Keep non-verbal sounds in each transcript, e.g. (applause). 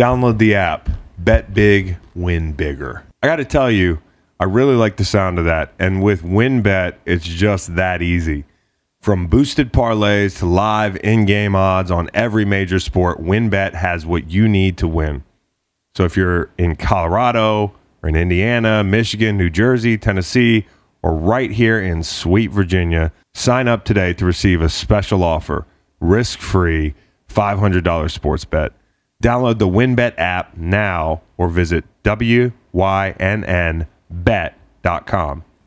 Download the app. Bet big, win bigger. I got to tell you, I really like the sound of that. And with WynnBet, it's just that easy. From boosted parlays to live in game odds on every major sport, WynnBet has what you need to win. So if you're in Colorado or in Indiana, Michigan, New Jersey, Tennessee, or right here in sweet Virginia, sign up today to receive a special offer risk free $500 sports bet. Download the WynnBet app now or visit WYNNBet.com.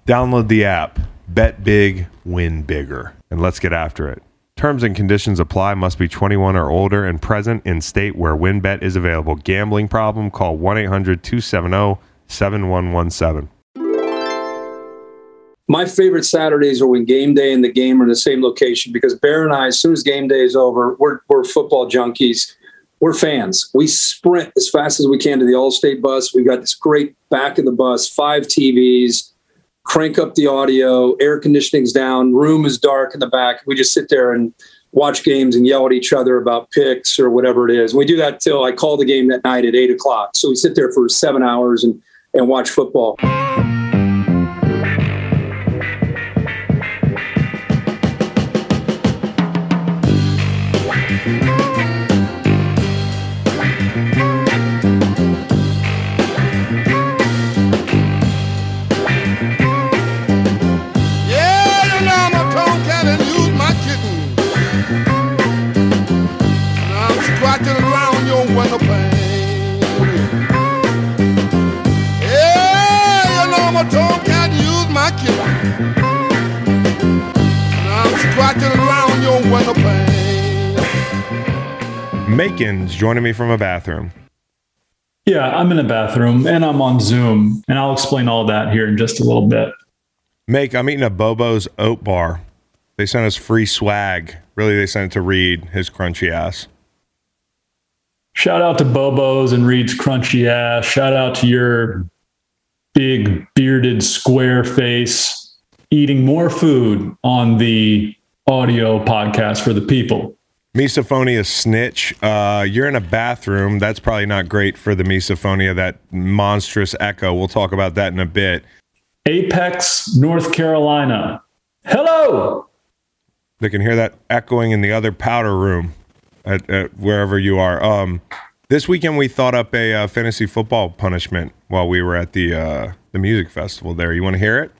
Download the app, bet big, win bigger, and let's get after it. Terms and conditions apply, must be 21 or older and present in state where WynnBet is available. Gambling problem? Call 1 800 270 7117. My favorite Saturdays are when game day and the game are in the same location because Bear and I, as soon as game day is over, we're, we're football junkies. We're fans. We sprint as fast as we can to the Allstate bus. We've got this great back of the bus, five TVs, crank up the audio, air conditioning's down, room is dark in the back. We just sit there and watch games and yell at each other about picks or whatever it is. We do that till I call the game that night at eight o'clock. So we sit there for seven hours and, and watch football. Macon's joining me from a bathroom. Yeah, I'm in a bathroom and I'm on Zoom, and I'll explain all that here in just a little bit. Make, I'm eating a Bobo's oat bar. They sent us free swag. Really, they sent it to Reed, his crunchy ass. Shout out to Bobo's and Reed's crunchy ass. Shout out to your big bearded square face eating more food on the audio podcast for the people. Misophonia snitch. Uh, you're in a bathroom. That's probably not great for the misophonia, that monstrous echo. We'll talk about that in a bit. Apex, North Carolina. Hello. They can hear that echoing in the other powder room at, at wherever you are. Um, this weekend we thought up a uh, fantasy football punishment while we were at the uh, the music festival there. You want to hear it?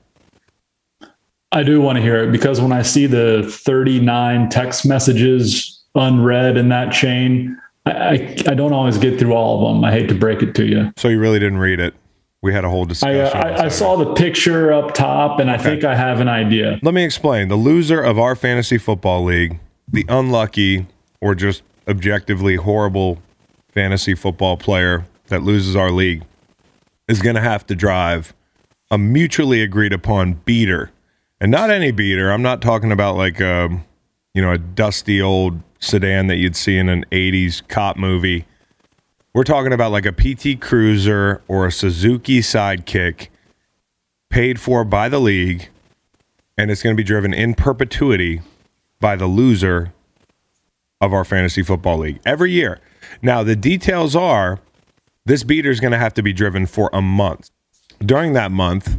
I do want to hear it because when I see the 39 text messages unread in that chain. I, I, I, don't always get through all of them. I hate to break it to you. So you really didn't read it. We had a whole discussion. I, I, I saw the picture up top, and I okay. think I have an idea. Let me explain. The loser of our fantasy football league, the unlucky or just objectively horrible fantasy football player that loses our league, is going to have to drive a mutually agreed upon beater, and not any beater. I'm not talking about like a, um, you know, a dusty old sedan that you'd see in an 80s cop movie. We're talking about like a PT Cruiser or a Suzuki Sidekick paid for by the league, and it's going to be driven in perpetuity by the loser of our fantasy football league every year. Now, the details are this beater is going to have to be driven for a month. During that month,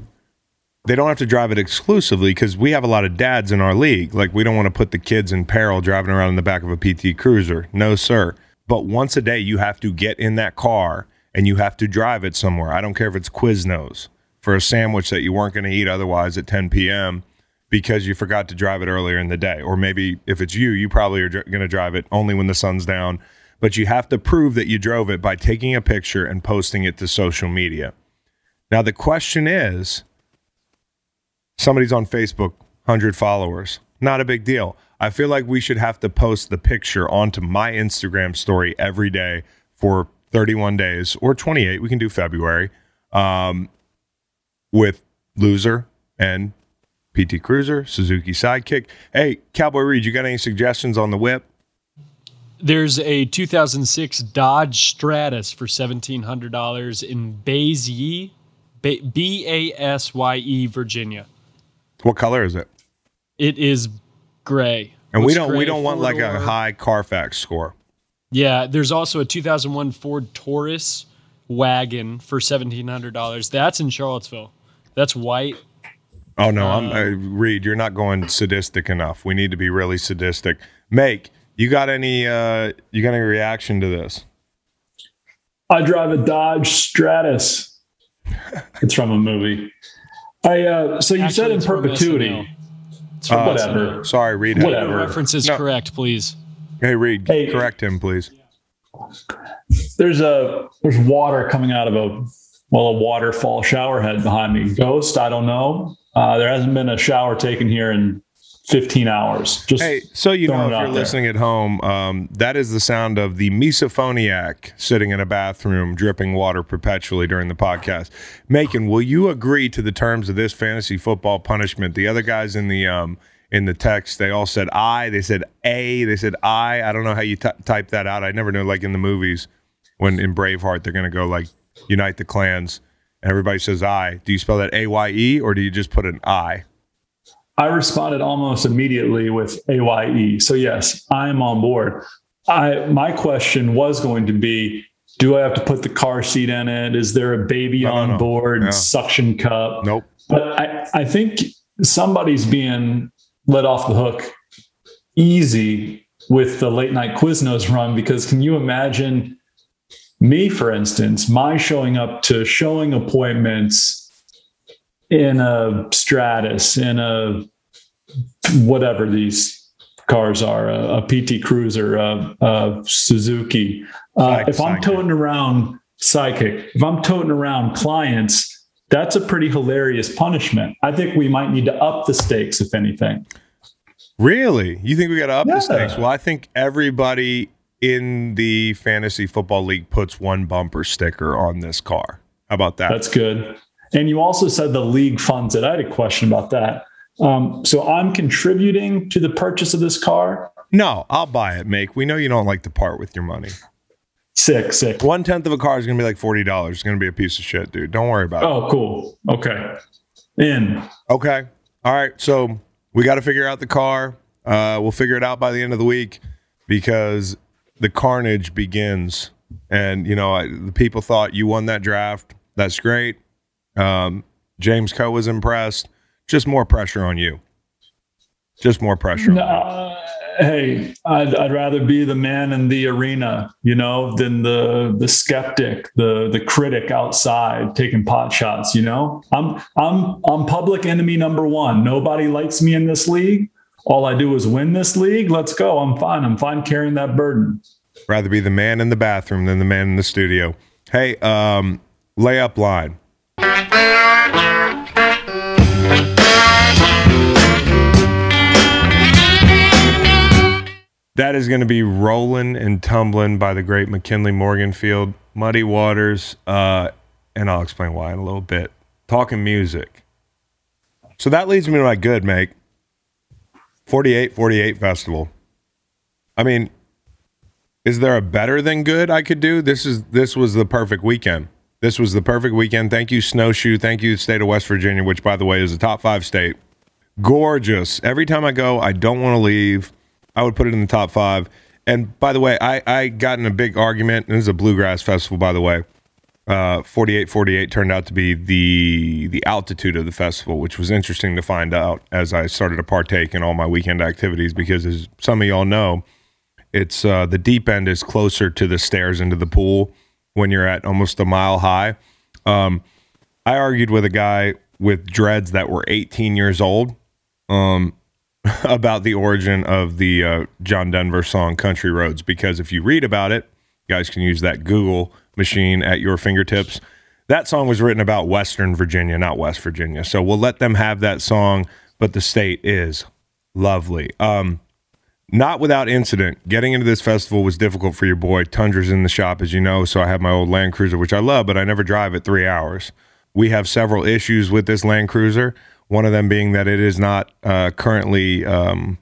they don't have to drive it exclusively because we have a lot of dads in our league. Like we don't want to put the kids in peril driving around in the back of a PT Cruiser. No, sir. But once a day, you have to get in that car and you have to drive it somewhere. I don't care if it's Quiznos for a sandwich that you weren't going to eat otherwise at 10 p.m. because you forgot to drive it earlier in the day. Or maybe if it's you, you probably are going to drive it only when the sun's down. But you have to prove that you drove it by taking a picture and posting it to social media. Now, the question is, somebody's on Facebook, 100 followers. Not a big deal. I feel like we should have to post the picture onto my Instagram story every day for 31 days or 28. We can do February um, with loser and PT Cruiser, Suzuki Sidekick. Hey, Cowboy Reed, you got any suggestions on the whip? There's a 2006 Dodge Stratus for $1,700 in Basye, B A S Y E, Virginia. What color is it? It is gray. And What's we don't we don't want like a high Carfax score. Yeah, there's also a 2001 Ford Taurus wagon for $1,700. That's in Charlottesville. That's white. Oh no, I'm uh, Reed. You're not going sadistic enough. We need to be really sadistic. Make you got any? uh You got any reaction to this? I drive a Dodge Stratus. it's from a movie. I uh, so you Actually, said in perpetuity. SNL. It's from Uh, Whatever. Sorry, Reed. Whatever. Reference is No. correct, please. Hey, Reed. Hey. Correct him, please. There's a there's water coming out of a well a waterfall shower head behind me. Ghost, I don't know. Uh, there hasn't been a shower taken here in 15 hours. Just Hey, so you know, if you're there. listening at home, um, that is the sound of the misophoniac sitting in a bathroom, dripping water perpetually during the podcast. Macon, will you agree to the terms of this fantasy football punishment? The other guys in the um, in the text, they all said I, they said A, they said I. I don't know how you t- type that out. I never know, like in the movies, when in Braveheart they're going to go like unite the clans, and everybody says I. Do you spell that A Y E or do you just put an I? I responded almost immediately with AYE. So yes, I am on board. I my question was going to be do I have to put the car seat in it? Is there a baby No, no, on no. board? Yeah. Suction cup? Nope. But I, I think somebody's being let off the hook easy with the late night Quiznos run because can you imagine me, for instance, my showing up to showing appointments in a Stratus, in a whatever these cars are, a, a PT Cruiser, a, a Suzuki. Uh, if I'm toting around Psychic, if I'm toting around clients, that's a pretty hilarious punishment. I think we might need to up the stakes, if anything. Really? You think we got to up Yeah. the stakes? Well, I think everybody in the fantasy football league puts one bumper sticker on this car. How about that? That's good. And you also said the league funds it. I had a question about that. Um, so I'm contributing to the purchase of this car. no, I'll buy it, Make. We know you don't like to part with your money. Sick, sick. One tenth of a car is going to be like forty dollars. It's going to be a piece of shit, dude. Don't worry about it. Oh, cool. Okay. In. Okay. All right. So we got to figure out the car. Uh, we'll figure it out by the end of the week because the carnage begins. And you know, I, the people thought you won that draft. That's great. Um, James Coe was impressed. Just more pressure on you. Just more pressure. on you. Uh, hey, I'd, I'd rather be the man in the arena, you know, than the the skeptic, the the critic outside taking pot shots. You know, I'm I'm I'm public enemy number one. Nobody likes me in this league. All I do is win this league. Let's go. I'm fine. I'm fine carrying that burden. Rather be the man in the bathroom than the man in the studio. Hey, um, layup line. That is going to be rolling and tumbling by the great McKinley Morganfield, Muddy Waters, uh, and I'll explain why in a little bit. Talking music. So that leads me to my good, make 48 48 Festival. I mean, is there a better than good I could do? This is this was the perfect weekend. This was the perfect weekend. Thank you, Snowshoe. Thank you, state of West Virginia, which by the way is a top five state. Gorgeous. Every time I go, I don't want to leave. I would put it in the top five. And by the way, I, I got in a big argument. And this is a bluegrass festival, by the way. Uh, 48 48 turned out to be the the altitude of the festival, which was interesting to find out as I started to partake in all my weekend activities because as some of y'all know, it's uh, the deep end is closer to the stairs into the pool when you're at almost a mile high. Um, I argued with a guy with dreads that were 18 years old um, (laughs) about the origin of the uh, John Denver song Country Roads because if you read about it, guys can use that Google machine at your fingertips. That song was written about Western Virginia, not West Virginia. So we'll let them have that song, but the state is lovely. Um, not without incident. Getting into this festival was difficult for your boy. Tundra's in the shop, as you know, so I have my old Land Cruiser, which I love, but I never drive it three hours. We have several issues with this Land Cruiser. One of them being that it is not uh, currently, um,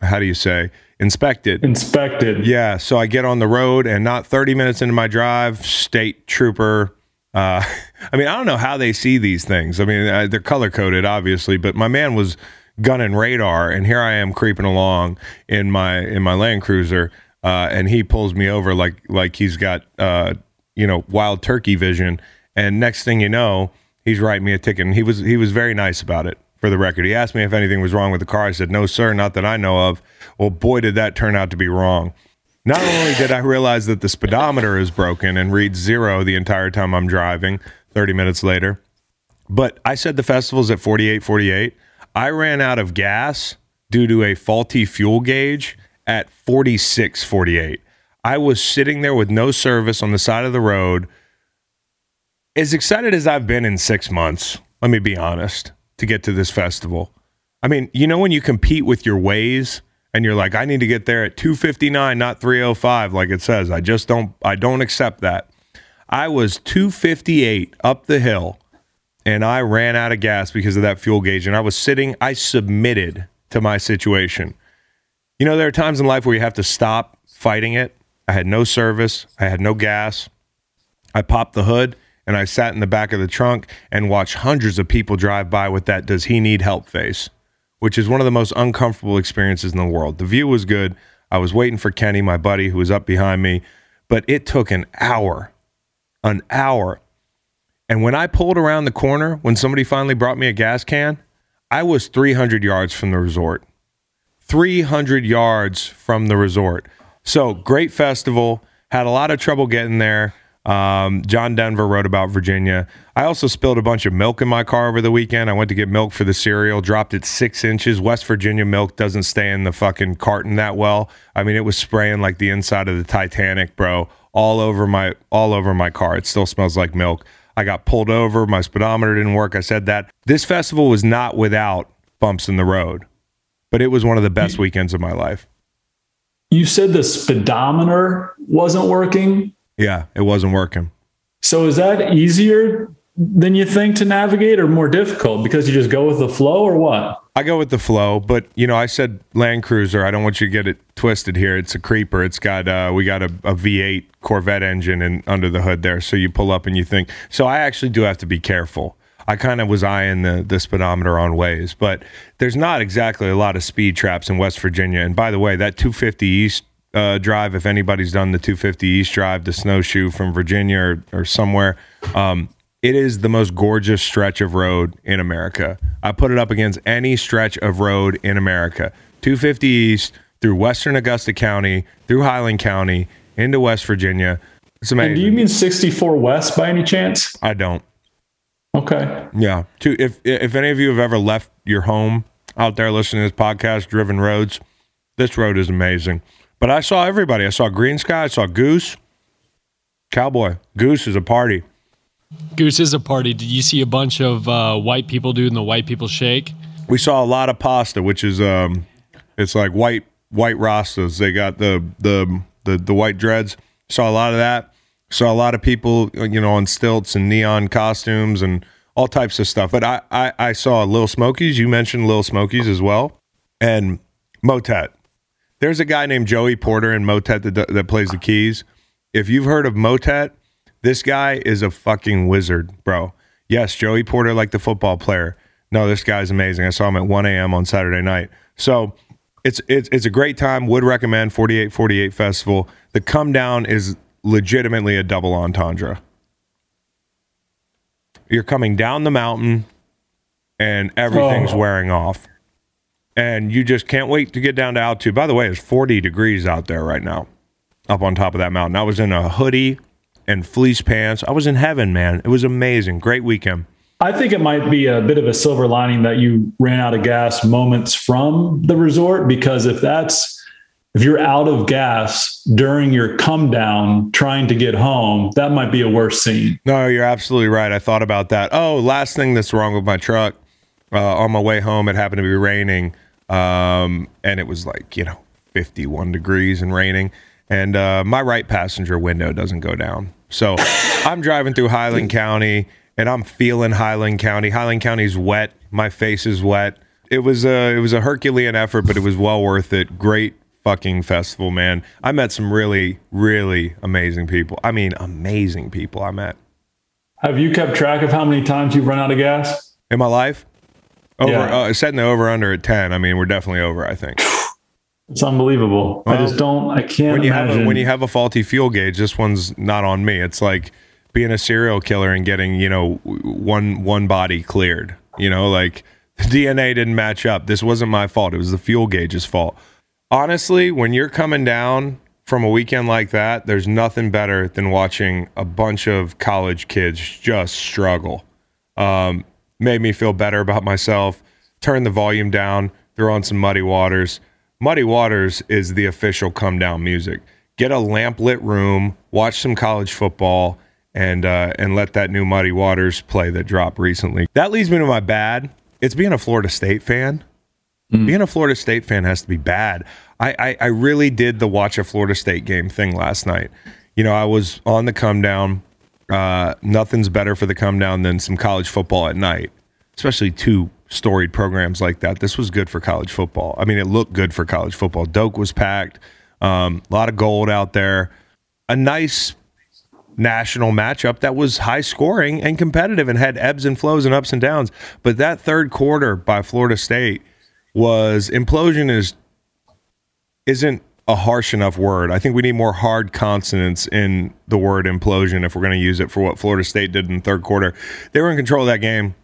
how do you say, inspected. Inspected. Yeah, so I get on the road, and not 30 minutes into my drive, state trooper. Uh, (laughs) I mean, I don't know how they see these things. I mean, uh, they're color coded, obviously, but my man was gunning radar, and here I am creeping along in my in my Land Cruiser. uh, and he pulls me over like like he's got uh, you know wild turkey vision. And next thing you know, he's writing me a ticket. And he was he was very nice about it. For the record, he asked me if anything was wrong with the car. I said, "No, sir, not that I know of." Well, boy, did that turn out to be wrong. Not only did I realize that the speedometer is broken and reads zero the entire time I'm driving, 30 minutes later, but I said the festival's at 48, 48. I ran out of gas due to a faulty fuel gauge at 4648. I was sitting there with no service on the side of the road. As excited as I've been in six months, let me be honest, to get to this festival. I mean, you know, when you compete with your Waze and you're like, I need to get there at 259, not 305, like it says. I just don't, I don't accept that. I was 258 up the hill and I ran out of gas because of that fuel gauge. And I was sitting, I submitted to my situation. You know, there are times in life where you have to stop fighting it. I had no service, I had no gas. I popped the hood and I sat in the back of the trunk and watched hundreds of people drive by with that does he need help face, which is one of the most uncomfortable experiences in the world. The view was good. I was waiting for Kenny, my buddy, who was up behind me, but it took an hour, an hour. And when I pulled around the corner, when somebody finally brought me a gas can, I was 300 yards from the resort. 300 yards from the resort. So great festival. Had a lot of trouble getting there. Um, John Denver wrote about Virginia. I also spilled a bunch of milk in my car over the weekend. I went to get milk for the cereal, dropped it six inches. West Virginia milk doesn't stay in the fucking carton that well. I mean, it was spraying like the inside of the Titanic, bro, all over my all over my car. It still smells like milk. I got pulled over. My speedometer didn't work. I said that. This festival was not without bumps in the road, but it was one of the best weekends of my life. You said the speedometer wasn't working. Yeah, it wasn't working. So is that easier than you think to navigate or more difficult because you just go with the flow or what? I go with the flow, but you know, I said Land Cruiser. I don't want you to get it twisted here. It's a creeper. It's got uh, we got a a V8 Corvette engine and under the hood there. So you pull up and you think. So I actually do have to be careful. I kind of was eyeing the the speedometer on Waze, but there's not exactly a lot of speed traps in West Virginia. And by the way, that 250 East uh, drive, if anybody's done the 250 East drive, the snowshoe from Virginia or, or somewhere, um, it is the most gorgeous stretch of road in America. I put it up against any stretch of road in America. 250 East through Western Augusta County, through Highland County, into West Virginia. It's amazing. And do you mean 64 West by any chance? I don't. Okay. Yeah. To, if if any of you have ever left your home out there listening to this podcast, driven roads, this road is amazing. But I saw everybody. I saw Greensky. I saw Goose. Cowboy. Goose is a party. Goose is a party. Did you see a bunch of uh, white people doing the white people shake? We saw a lot of pasta, which is um, it's like white white rastas. They got the the the the white dreads. Saw a lot of that. Saw a lot of people, you know, on stilts and neon costumes and all types of stuff. But I I, I saw Little Smokies. You mentioned Little Smokies as well, and Motet. There's a guy named Joey Porter in Motet that that plays the keys. If you've heard of Motet, this guy is a fucking wizard, bro. Yes, Joey Porter, like the football player. No, this guy's amazing. I saw him at 1 a.m. on Saturday night. So it's it's it's a great time. Would recommend 4848 Festival. The come down is legitimately a double entendre. You're coming down the mountain and everything's Oh. wearing off. And you just can't wait to get down to altitude. By the way, it's 40 degrees out there right now, up on top of that mountain. I was in a hoodie and fleece pants. I was in heaven, man. It was amazing. Great weekend. I think it might be a bit of a silver lining that you ran out of gas moments from the resort because if that's if you're out of gas during your come down trying to get home, that might be a worse scene. No, you're absolutely right. I thought about that. Oh, last thing that's wrong with my truck. Uh, on my way home, it happened to be raining, um, and it was like you know 51 degrees and raining, and uh, my right passenger window doesn't go down. So I'm driving through Highland County, and I'm feeling Highland County. Highland County's wet. My face is wet. It was a it was a Herculean effort, but it was well worth it. Great fucking festival, man. I met some really really amazing people. I mean, amazing people I met. Have you kept track of how many times you've run out of gas? in my life. Over Yeah. uh, setting the over under at ten. I mean, we're definitely over. I think. It's unbelievable. Well, I just don't. I can't. When you imagine. have a, when you have a faulty fuel gauge, this one's not on me. It's like being a serial killer and getting you know one one body cleared. You know, like the (laughs) DNA didn't match up. This wasn't my fault. It was the fuel gauge's fault. Honestly, when you're coming down from a weekend like that, there's nothing better than watching a bunch of college kids just struggle. Um, made me feel better about myself. Turn the volume down. Throw on some Muddy Waters. Muddy Waters is the official come down music. Get a lamplit room, watch some college football, and uh, and let that new Muddy Waters play that dropped recently. That leads me to my bad. It's being a Florida State fan. Mm. Being a Florida State fan has to be bad. I, I, I really did the watch a Florida State game thing last night. You know, I was on the come down. Uh, nothing's better for the come down than some college football at night, especially two storied programs like that. This was good for college football. I mean, it looked good for college football. Doak was packed, um, a lot of gold out there. A nice national matchup that was high scoring and competitive and had ebbs and flows and ups and downs. But that third quarter by Florida State was implosion is isn't a harsh enough word. I think we need more hard consonants in the word implosion if we're going to use it for what Florida State did in the third quarter. They were in control of that game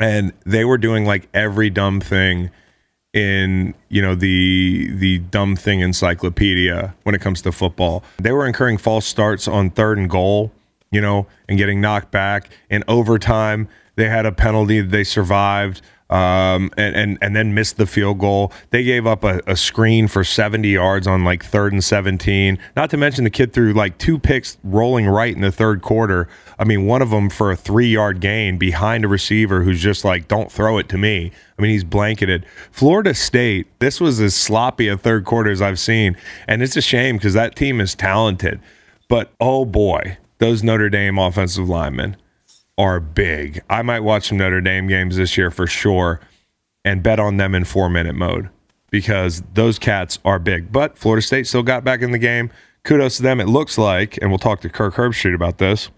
and they were doing like every dumb thing in you know the the dumb thing encyclopedia when it comes to football. They were incurring false starts on third and goal, you know, and getting knocked back. In overtime, they had a penalty that they survived um, and, and and then missed the field goal. They gave up a, a, screen for 70 yards on like third and 17. Not to mention the kid threw like two picks rolling right in the third quarter. I mean, one of them for a three yard gain behind a receiver who's just like, don't throw it to me. I mean, he's blanketed. Florida State, this was as sloppy a third quarter as I've seen. And it's a shame because that team is talented. But oh boy, those Notre Dame offensive linemen are big. I might watch some Notre Dame games this year for sure and bet on them in four minute mode because those cats are big. But Florida State still got back in the game. Kudos to them. It looks like, and we'll talk to Kirk Herbstreit about this.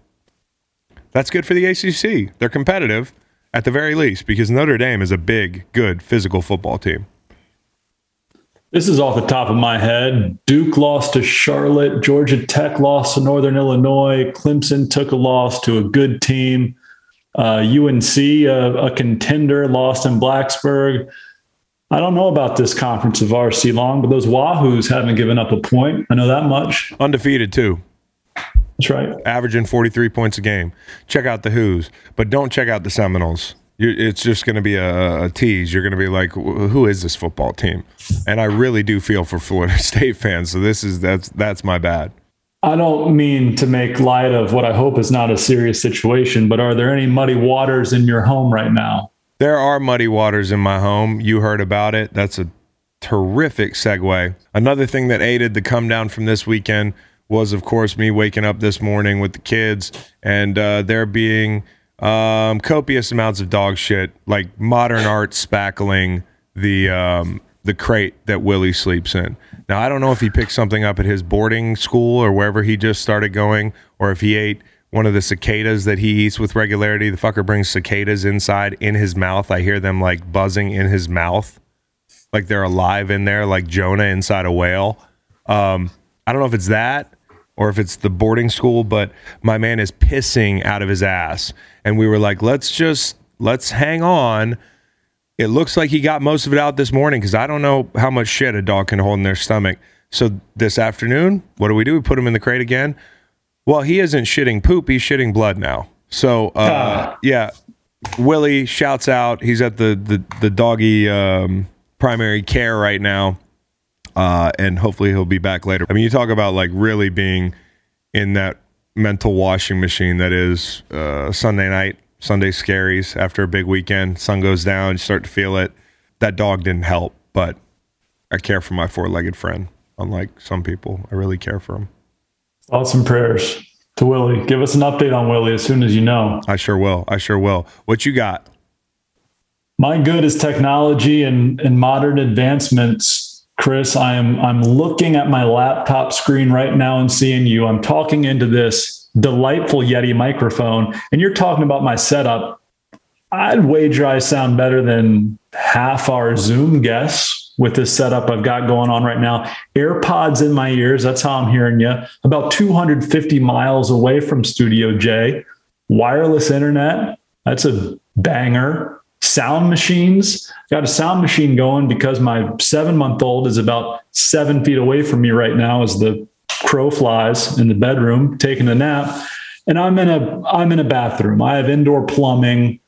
That's good for the ACC. They're competitive at the very least because Notre Dame is a big, good physical football team. This is off the top of my head. Duke lost to Charlotte. Georgia Tech lost to Northern Illinois. Clemson took a loss to a good team. Uh, UNC, a, a, contender, lost in Blacksburg. I don't know about this conference of RC long, but those Wahoos haven't given up a point. I know that much. Undefeated, too. That's right. Averaging 43 points a game. Check out the Hoos, but don't check out the Seminoles it's just going to be a, a, tease. You're going to be like, "Who is this football team?" And I really do feel for Florida (laughs) State fans. So this is that's that's my bad. I don't mean to make light of what I hope is not a serious situation, but are there any muddy waters in your home right now? There are muddy waters in my home. You heard about it. That's a terrific segue. Another thing that aided the come down from this weekend was, of course, me waking up this morning with the kids and uh, there being um, copious amounts of dog shit, like modern art spackling the um, the crate that Willie sleeps in. Now I don't know if he picked something up at his boarding school or wherever he just started going, or if he ate one of the cicadas that he eats with regularity. The fucker brings cicadas inside in his mouth. I hear them like buzzing in his mouth, like they're alive in there, like Jonah inside a whale. Um, I don't know if it's that or if it's the boarding school, but my man is pissing out of his ass. And we were like, let's just, let's hang on. It looks like he got most of it out this morning because I don't know how much shit a dog can hold in their stomach. So this afternoon, what do we do? We put him in the crate again. Well, he isn't shitting poop, he's shitting blood now. So, uh, ah. yeah, Willie shouts out. He's at the, the, the doggy um, primary care right now uh, and hopefully he'll be back later. I mean, you talk about like really being in that mental washing machine that is uh, Sunday night, Sunday scaries after a big weekend. Sun goes down, you start to feel it. That dog didn't help, but I care for my four-legged friend. Unlike some people, I really care for him. Thoughts and prayers to Willie. Give us an update on Willie as soon as you know. I sure will. I sure will. What you got? My good is technology and, and modern advancements Chris, I am I'm looking at my laptop screen right now and seeing you. I'm talking into this delightful Yeti microphone, and you're talking about my setup. I'd wager I sound better than half our Zoom guests. with this setup I've got going on right now. AirPods in my ears. That's how I'm hearing you. About 250 miles away from Studio J. Wireless internet. That's a banger. Sound machines. Got a sound machine going because my seven month old is about seven feet away from me right now as the crow flies in the bedroom taking a nap. And I'm in a I'm in a bathroom. I have indoor plumbing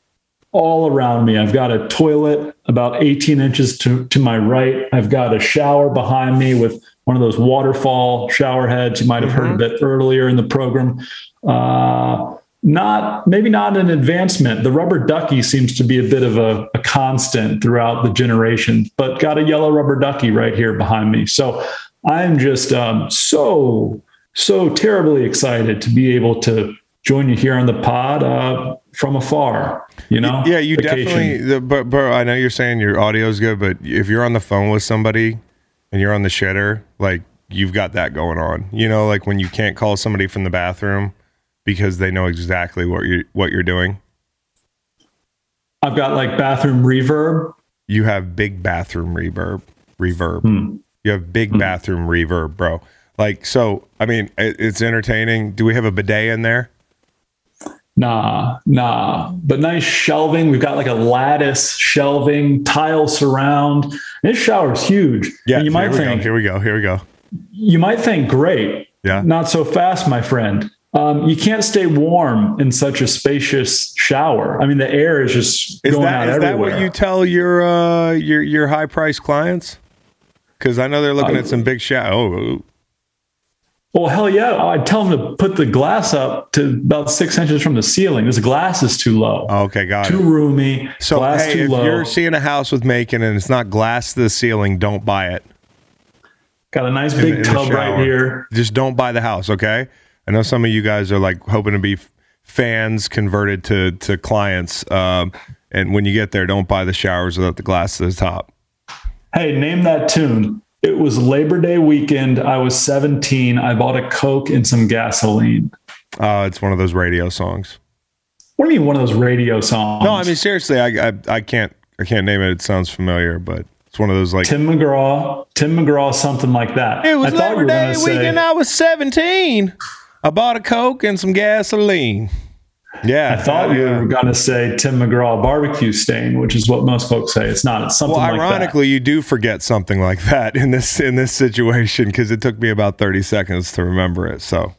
all around me. I've got a toilet about 18 inches to, to my right. I've got a shower behind me with one of those waterfall shower heads. You might have mm-hmm. heard a bit earlier in the program. Uh, not maybe not an advancement. The rubber ducky seems to be a bit of a, a constant throughout the generation, but got a yellow rubber ducky right here behind me. So I'm just um, so so terribly excited to be able to join you here on the pod uh, from afar. You know, yeah, you Vacation. definitely. But bro, I know you're saying your audio is good, but if you're on the phone with somebody and you're on the shitter, like you've got that going on. You know, like when you can't call somebody from the bathroom because they know exactly what you what you're doing. I've got like bathroom reverb. You have big bathroom reverb. Reverb. Hmm. You have big hmm. bathroom reverb, bro. Like so. I mean, it, it's entertaining. Do we have a bidet in there? Nah, nah. But nice shelving. We've got like a lattice shelving, tile surround. This shower's huge. Yeah. And you might think. Go, here we go. Here we go. You might think, great. Yeah. Not so fast, my friend. Um, you can't stay warm in such a spacious shower. I mean, the air is just is going that, out is everywhere. Is that what you tell your uh, your your high price clients? Because I know they're looking uh, at some big shower. Oh, well, hell yeah. I'd tell them to put the glass up to about six inches from the ceiling. This glass is too low. Okay, got too it. Too roomy. So, glass hey, if low. you're seeing a house with Macon and it's not glass to the ceiling, don't buy it. Got a nice big in, in tub right here. Just don't buy the house, okay? I know some of you guys are like hoping to be fans converted to to clients. Um, and when you get there, don't buy the showers without the glass to the top. Hey, name that tune. It was Labor Day weekend. I was 17. I bought a Coke and some gasoline. Uh, it's one of those radio songs. What do you mean one of those radio songs? No, I mean seriously, I, I, I can't I can't name it. It sounds familiar, but it's one of those like Tim McGraw, Tim McGraw, something like that. It was Labor Day weekend. Say, I was 17. I bought a Coke and some gasoline. Yeah, I thought you were going to say Tim McGraw barbecue stain, which is what most folks say. It's not. It's something. Well, ironically, like you do forget something like that in this in this situation because it took me about thirty seconds to remember it. So,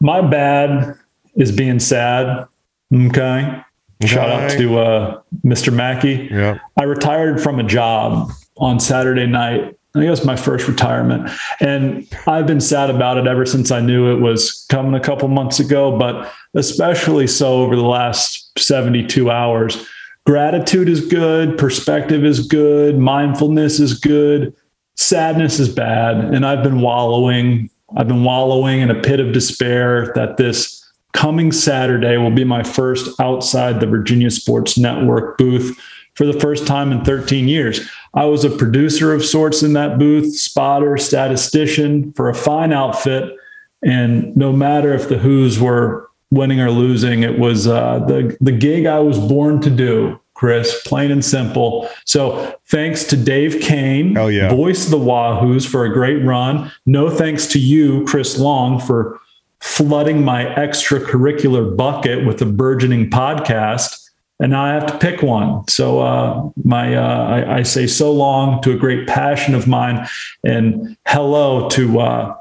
my bad is being sad. Okay. okay. Shout out to uh, Mr. Mackey. Yeah. I retired from a job on Saturday night I was my first retirement. And I've been sad about it ever since I knew it was coming a couple months ago, but especially so over the last 72 hours. Gratitude is good, perspective is good, mindfulness is good, sadness is bad. And I've been wallowing. I've been wallowing in a pit of despair that this coming Saturday will be my first outside the Virginia Sports Network booth for the first time in 13 years. I was a producer of sorts in that booth, spotter, statistician for a fine outfit. And no matter if the Hoos were winning or losing, it was uh, the, the gig I was born to do, Chris, plain and simple. So thanks to Dave Koehn, oh, yeah. voice of the Wahoos, for a great run. No thanks to you, Chris Long, for flooding my extracurricular bucket with a burgeoning podcast and now I have to pick one. So uh, my uh, I, I, say so long to a great passion of mine, and hello to uh,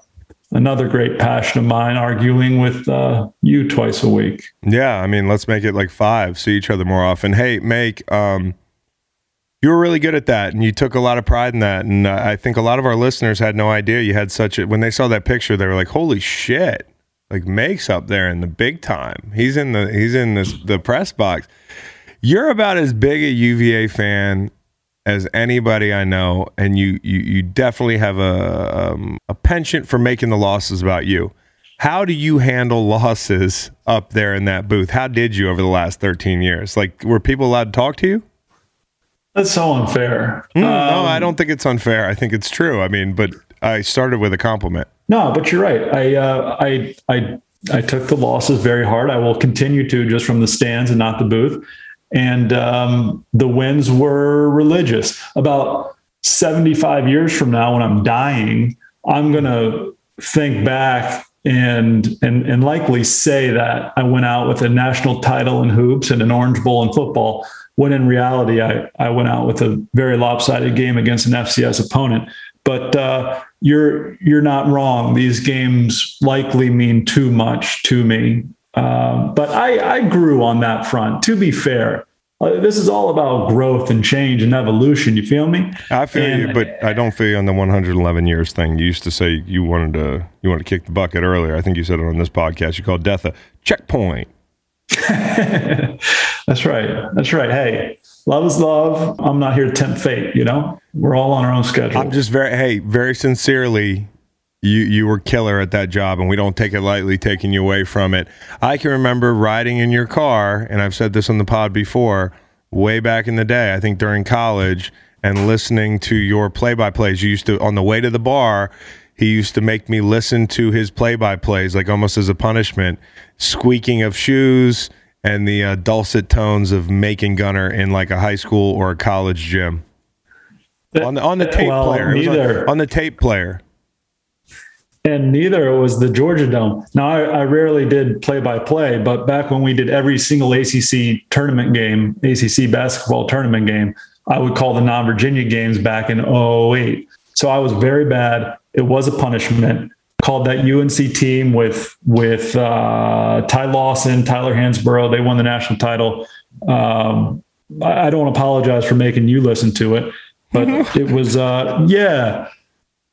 another great passion of mine, arguing with uh, you twice a week. Yeah, I mean, let's make it like five. See each other more often. Hey, make. Um, you were really good at that, and you took a lot of pride in that. And uh, I think a lot of our listeners had no idea you had such a. When they saw that picture, they were like, "Holy shit!" Like Make's up there in the big time. He's in the he's in this the press box. You're about as big a UVA fan as anybody I know, and you you you definitely have a um, a penchant for making the losses about you. How do you handle losses up there in that booth? How did you over the last 13 years? Like, were people allowed to talk to you? That's so unfair. Mm, um, no, I don't think it's unfair. I think it's true. I mean, but I started with a compliment. No, but you're right. I uh, I I I took the losses very hard. I will continue to just from the stands and not the booth and um, the wins were religious. About 75 years from now, when I'm dying, I'm going to think back and, and, and likely say that I went out with a national title in hoops and an Orange Bowl in football, when in reality, I, I went out with a very lopsided game against an FCS opponent. But uh, you're you're not wrong. These games likely mean too much to me. Um, but I, I grew on that front. To be fair, uh, this is all about growth and change and evolution. You feel me? I feel And- you, but I don't feel you on the 111 years thing. You used to say you wanted to you wanted to kick the bucket earlier. I think you said it on this podcast. You called death a checkpoint. (laughs) That's right. That's right. Hey, love is love. I'm not here to tempt fate. You know, we're all on our own schedule. I'm just very hey, very sincerely. You you were killer at that job, and we don't take it lightly, taking you away from it. I can remember riding in your car, and I've said this on the pod before, way back in the day. I think during college, and listening to your play-by-plays. You used to on the way to the bar. He used to make me listen to his play-by-plays, like almost as a punishment, squeaking of shoes and the uh, dulcet tones of making gunner in like a high school or a college gym on the on the tape Well, player. It was on- on the tape player. and neither was the Georgia Dome. Now, I, I rarely did play by play, but back when we did every single ACC tournament game, ACC basketball tournament game, I would call the non Virginia games back in 08. So I was very bad. It was a punishment. Called that UNC team with with uh, Ty Lawson, Tyler Hansbrough. They won the national title. Um, I don't apologize for making you listen to it, but (laughs) it was uh, yeah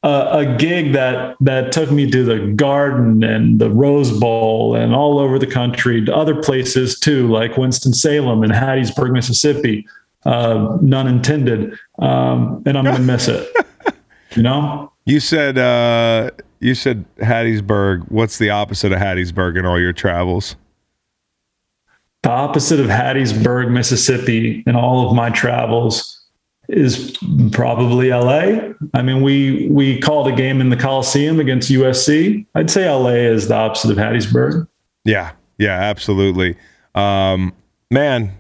a, a gig that that took me to the Garden and the Rose Bowl and all over the country, to other places too, like Winston Salem and Hattiesburg, Mississippi. Uh, none intended, um, and I'm gonna miss it. (laughs) You know, You said uh, you said Hattiesburg. What's the opposite of Hattiesburg in all your travels? the opposite of Hattiesburg, Mississippi, in all of my travels is probably LA. I mean, we we called a game in the Coliseum against USC. I'd say LA is the opposite of Hattiesburg. Yeah, yeah, absolutely. Um, man,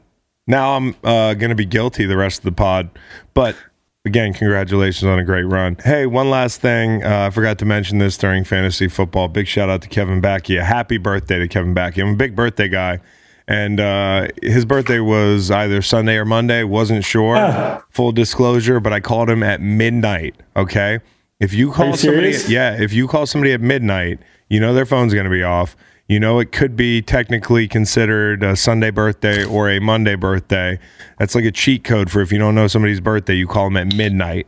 now I'm uh, going to be guilty the rest of the pod, but again, congratulations on a great run. Hey, one last thing. Uh, I forgot to mention this during fantasy football. Big shout out to Kevin Backey. A happy birthday to Kevin Backey. I'm a big birthday guy. And uh, his birthday was either Sunday or Monday. Wasn't sure. Ah. Full disclosure, but I called him at midnight. Okay, if you call you somebody, yeah, if you call somebody at midnight, you know their phone's going to be off. You know it could be technically considered a Sunday birthday or a Monday birthday. That's like a cheat code for if you don't know somebody's birthday, you call them at midnight.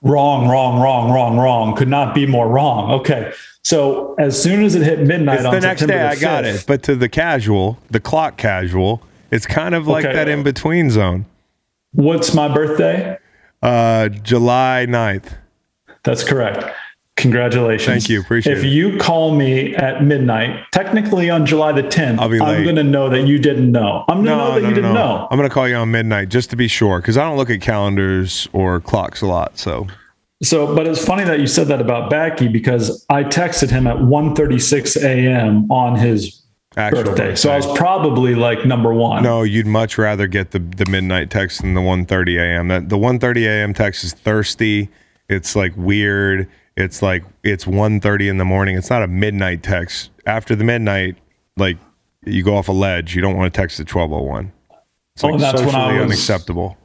Wrong, wrong, wrong, wrong, wrong. Could not be more wrong. Okay. So as soon as it hit midnight It's on the next September day. the I got it. But to the casual, the clock casual, it's kind of like Okay. that in between zone. What's my birthday? Uh, July 9th. That's correct. Congratulations. Thank you. Appreciate if it. If you call me at midnight, technically on July the 10th, I'll be late. I'm going to know that you didn't know. I'm going to know that you didn't know. I'm going to call you on midnight just to be sure because I don't look at calendars or clocks a lot. So So, but it's funny that you said that about Backy because I texted him at 1:36 a.m. on his actual birthday. So I was probably like number one. No, you'd much rather get the, the midnight text than the 1:30 a.m. That the 1:30 a.m. text is thirsty. It's like weird. It's like it's 1:30 in the morning. It's not a midnight text. After the midnight, like you go off a ledge. You don't want to text at 12:01. It's Oh, like that's when I was- unacceptable.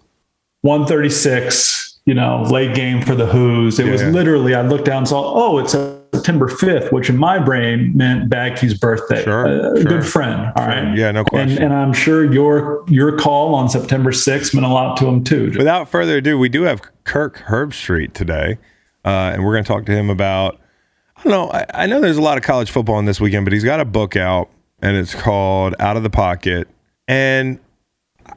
136, you know, late game for the Hoos. It was Yeah. literally, I looked down and saw, oh, it's September 5th, which in my brain meant Backey's birthday. Sure, A sure. good friend. All right. Yeah, no question. And, and I'm sure your your call on September 6th meant a lot to him too. Without further ado, we do have Kirk Herbstreit today, uh, and we're going to talk to him about. I don't know. I, I know there's a lot of college football on this weekend, but he's got a book out, and it's called Out of the Pocket. And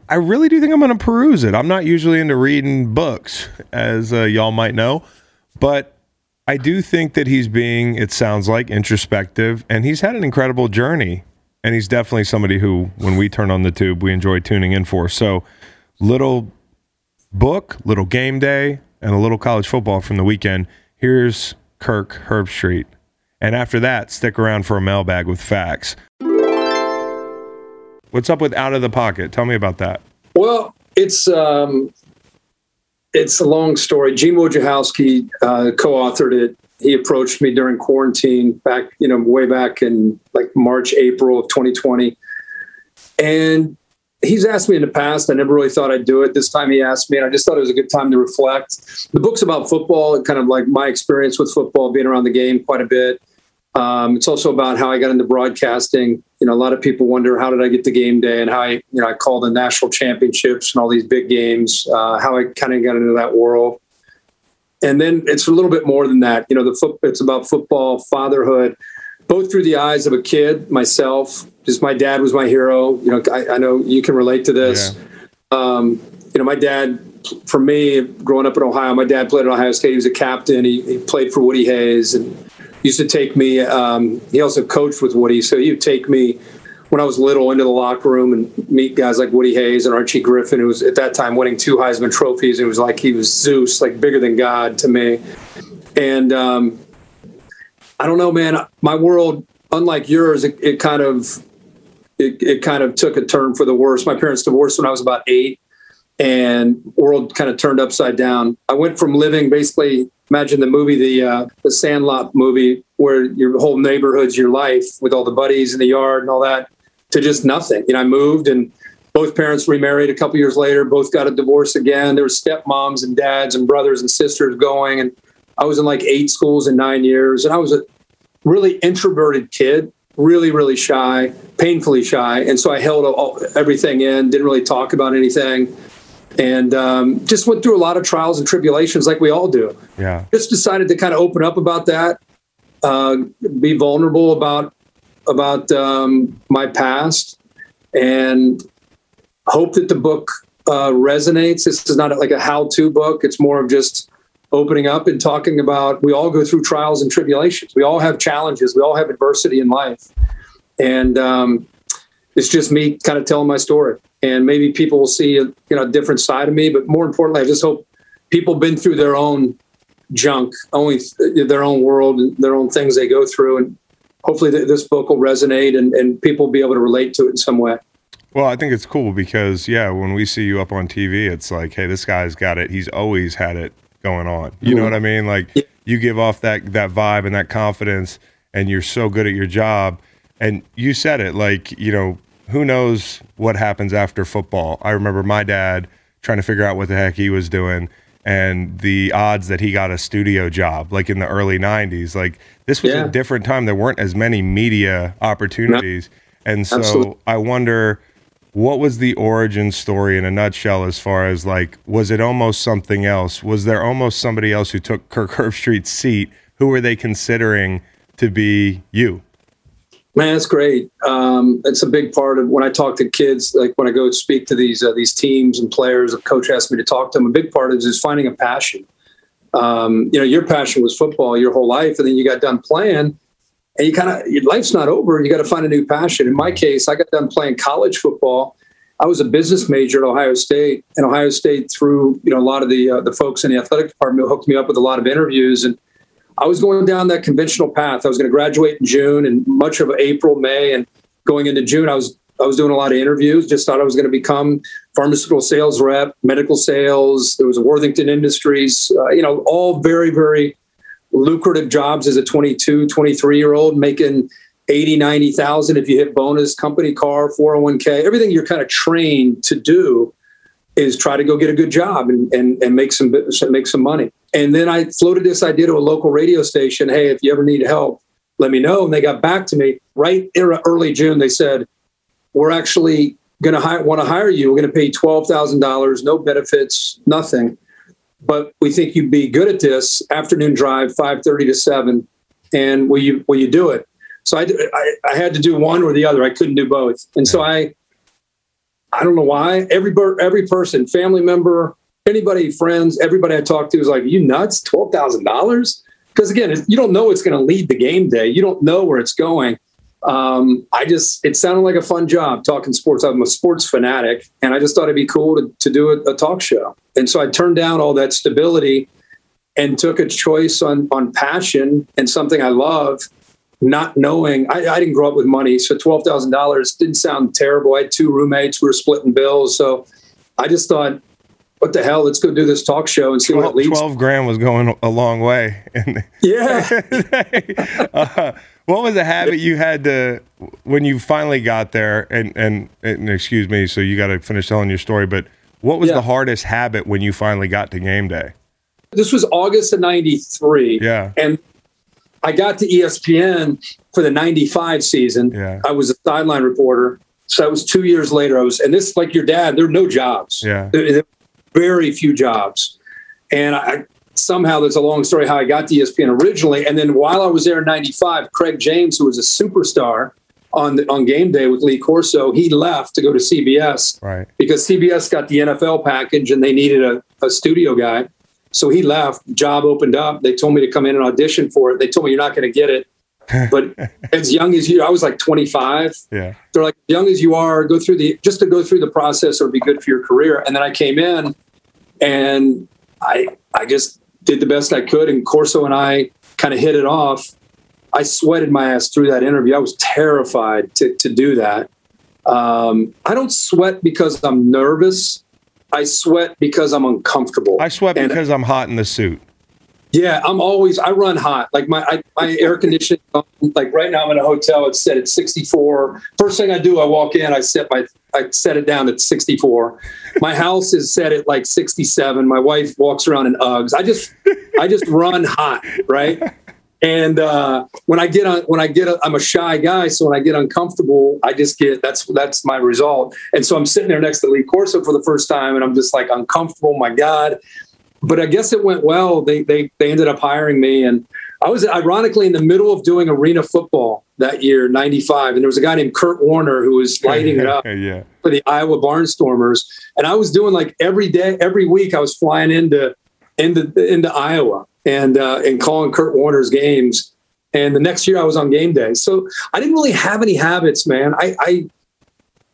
I really do think I'm going to peruse it. I'm not usually into reading books, as uh, y'all might know, but I do think that he's being, it sounds like, introspective, and he's had an incredible journey. And he's definitely somebody who, when we turn on the tube, we enjoy tuning in for. So, little book, little game day, and a little college football from the weekend. Here's Kirk Herbstreit. And after that, stick around for a mailbag with Fax. What's up with Out of the Pocket? Tell me about that. Well, it's um, it's a long story. Gene Wojciechowski uh, co-authored it. He approached me during quarantine back, you know, way back in like March, April of 2020. And he's asked me in the past. I never really thought I'd do it. This time he asked me, and I just thought it was a good time to reflect. The book's about football, kind of like my experience with football, being around the game quite a bit. Um, it's also about how I got into broadcasting. You know, a lot of people wonder how did I get to game day and how I, you know, I called the national championships and all these big games. Uh, how I kind of got into that world, and then it's a little bit more than that. You know, the foot, it's about football, fatherhood, both through the eyes of a kid, myself. Just my dad was my hero. You know, I, I know you can relate to this. Yeah. Um, you know, my dad for me, growing up in Ohio, my dad played at Ohio State. He was a captain. He, he played for Woody Hayes and used to take me. Um, he also coached with Woody, so he would take me when I was little into the locker room and meet guys like Woody Hayes and Archie Griffin, who was at that time winning two Heisman trophies. It was like he was Zeus, like bigger than God to me. And um, I don't know, man. My world, unlike yours, it, it kind of it, it kind of took a turn for the worse. My parents divorced when I was about eight, and world kind of turned upside down. I went from living basically imagine the movie, the uh, the Sandlot movie, where your whole neighborhood's your life with all the buddies in the yard and all that, to just nothing. You know, I moved and both parents remarried a couple years later. Both got a divorce again. There were stepmoms and dads and brothers and sisters going, and I was in like eight schools in nine years, and I was a really introverted kid, really really shy, painfully shy, and so I held all, everything in, didn't really talk about anything and um, just went through a lot of trials and tribulations like we all do. Yeah. Just decided to kind of open up about that, uh, be vulnerable about about um, my past, and hope that the book uh, resonates. This is not like a how-to book. It's more of just opening up and talking about. We all go through trials and tribulations. We all have challenges. We all have adversity in life, and um, it's just me kind of telling my story and maybe people will see a you know a different side of me. But more importantly, I just hope people been through their own junk, only their own world and their own things they go through, and hopefully this book will resonate and, and people will be able to relate to it in some way. Well, I think it's cool because yeah, when we see you up on TV, it's like, hey, this guy's got it. He's always had it going on. You mm-hmm. know what I mean? Like you give off that that vibe and that confidence, and you're so good at your job. And you said it like you know who knows what happens after football. I remember my dad trying to figure out what the heck he was doing and the odds that he got a studio job like in the early 90s like this was yeah. a different time there weren't as many media opportunities no. and so Absolutely. i wonder what was the origin story in a nutshell as far as like was it almost something else was there almost somebody else who took kirk (laughs) herbstreit's seat who were they considering to be you Man, that's great. Um, it's a big part of when I talk to kids. Like when I go speak to these uh, these teams and players, a coach asks me to talk to them. A big part is finding a passion. Um, you know, your passion was football your whole life, and then you got done playing, and you kind of your life's not over. You got to find a new passion. In my case, I got done playing college football. I was a business major at Ohio State, and Ohio State through you know a lot of the uh, the folks in the athletic department hooked me up with a lot of interviews and I was going down that conventional path. I was going to graduate in June and much of April, May, and going into June, I was I was doing a lot of interviews. Just thought I was going to become pharmaceutical sales rep, medical sales. There was Worthington Industries, uh, you know, all very very lucrative jobs as a 22, 23 year old making 80, 90,000 if you hit bonus, company car, 401k, everything you're kind of trained to do is try to go get a good job and, and, and make some make some money. And then I floated this idea to a local radio station. Hey, if you ever need help, let me know. And they got back to me right early June. They said, we're actually going to want to hire you. We're going to pay $12,000, no benefits, nothing. But we think you'd be good at this afternoon drive, 530 to seven. And will you, will you do it? So I, I, I had to do one or the other. I couldn't do both. And so I, I don't know why. Every every person, family member, anybody, friends, everybody I talked to was like, "You nuts? Twelve thousand dollars?" Because again, you don't know what's going to lead the game day. You don't know where it's going. Um, I just it sounded like a fun job talking sports. I'm a sports fanatic, and I just thought it'd be cool to, to do a, a talk show. And so I turned down all that stability and took a choice on on passion and something I love not knowing I, I, didn't grow up with money so $12000 didn't sound terrible i had two roommates we were splitting bills so i just thought what the hell? Let's go do this talk show and see 12, what it leads. 12 grand was going a long way. (laughs) Yeah. (laughs) uh, what was a habit you had to when you finally got there? And, and, and excuse me, so you got to finish telling your story. But what was Yeah. the hardest habit when you finally got to game day? this was August of 93. Yeah. And I got to ESPN for the 95 season. Yeah. I was a sideline reporter. So that was two years later. I was, and this, like your dad, there were no jobs. Yeah. There, there very few jobs. And I somehow, there's a long story how I got to ESPN originally. And then while I was there in 95, Craig James, who was a superstar on, the, on game day with Lee Corso, he left to go to CBS Right. because CBS got the NFL package and they needed a, a studio guy. So he left, job opened up. They told me to come in and audition for it. They told me you're not going to get it. (laughs) But as young as you, I was like 25. Yeah. They're like, young as you are, go through the, just to go through the process or be good for your career. And then I came in and I, I just did the best I could. And Corso and I kind of hit it off. I sweated my ass through that interview. I was terrified to, to do that. Um, I don't sweat because I'm nervous. I sweat because I'm uncomfortable. I sweat And- because I'm hot in the suit. yeah, I'm always I run hot. Like my I, my air conditioning. Like right now, I'm in a hotel. It's set at 64. First thing I do, I walk in. I set my I set it down at 64. My house is set at like 67. My wife walks around in Uggs. I just I just run hot, right? And uh, when I get on, when I get, i I'm a shy guy, so when I get uncomfortable, I just get that's that's my result. And so I'm sitting there next to Lee Corso for the first time, and I'm just like uncomfortable. My God, but I guess it went well. They they they ended up hiring me, and I was ironically in the middle of doing arena football that year, '95, and there was a guy named Kurt Warner who was lighting it up (laughs) yeah. for the Iowa Barnstormers, and I was doing like every day, every week, I was flying into into into Iowa and uh, and calling Kurt Warner's games. And the next year, I was on game day, so I didn't really have any habits, man. I, I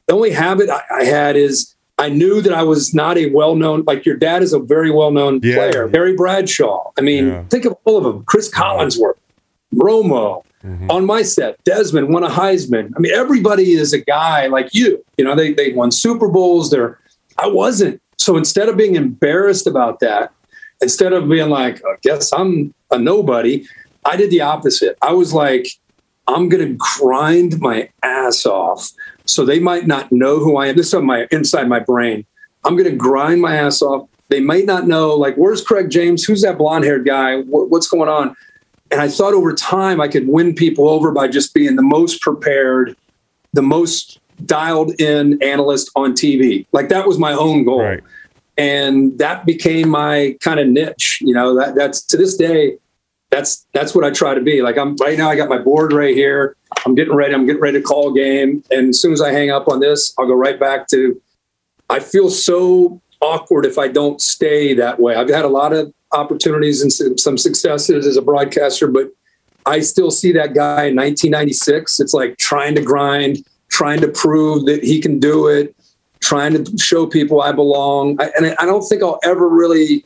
the only habit I, I had is I knew that I was not a well known like your dad is a very well known Yeah. player, Terry Bradshaw. I mean, Yeah. think of all of them: Cris Collinsworth, Romo, Mhm. on my set, Desmond won a Heisman. I mean, everybody is a guy like you. You know, they they won Super Bowls. They're I wasn't. So instead of being embarrassed about that, instead of being like, I guess I'm a nobody, I did the opposite. I was like, I'm gonna grind my ass off. So they might not know who I am. This is on my inside my brain. I'm gonna grind my ass off. They might not know, like, where's Craig James? Who's that blonde haired guy? What's going on? And I thought over time I could win people over by just being the most prepared, the most dialed in analyst on TV. Like that was my own goal. Right. And that became my kind of niche. You know, that that's to this day, that's that's what I try to be. Like I'm right now, I got my board right here. I'm getting ready. I'm getting ready to call game. And as soon as I hang up on this, I'll go right back to I feel so awkward if I don't stay that way. I've had a lot of opportunities and some, some successes as a broadcaster, but I still see that guy in 1996. It's like trying to grind, trying to prove that he can do it, trying to show people I belong. I, and I don't think I'll ever really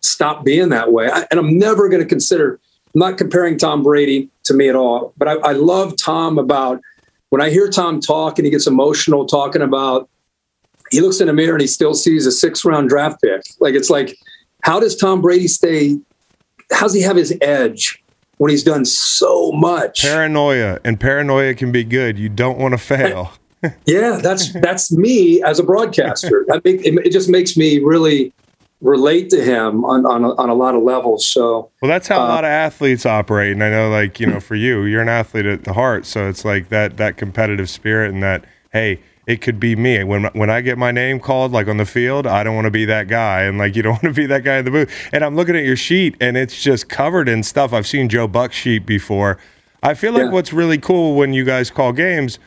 stop being that way. I, and I'm never going to consider, I'm not comparing Tom Brady to me at all, but I, I love Tom about when I hear Tom talk and he gets emotional talking about, he looks in the mirror and he still sees a six round draft pick. Like, it's like, how does Tom Brady stay? How's he have his edge when he's done so much? Paranoia and paranoia can be good. You don't want to fail. Yeah, that's that's me as a broadcaster. (laughs) That make, it, it just makes me really relate to him on on a, on a lot of levels. So Well, that's how a Uh, lot of athletes operate, and I know, like you know, for you, you're an athlete at the heart, so it's like that that competitive spirit, and that hey, it could be me when when I get my name called, like on the field, I don't want to be that guy, and like you don't (laughs) want to be that guy in the booth. And I'm looking at your sheet, and it's just covered in stuff. I've seen Joe Buck's sheet before. I feel like Yeah. what's really cool when you guys call games,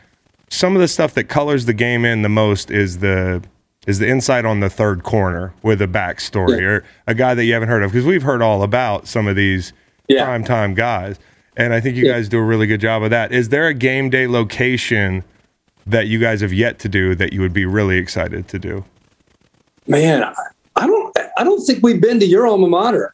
some of the stuff that colors the game in the most is the is the insight on the third corner with a backstory Yeah. or a guy that you haven't heard of because we've heard all about some of these Yeah. prime time guys, and I think you Yeah. guys do a really good job of that. Is there a game day location that you guys have yet to do that you would be really excited to do? man, I- I don't I don't think we've been to your alma mater.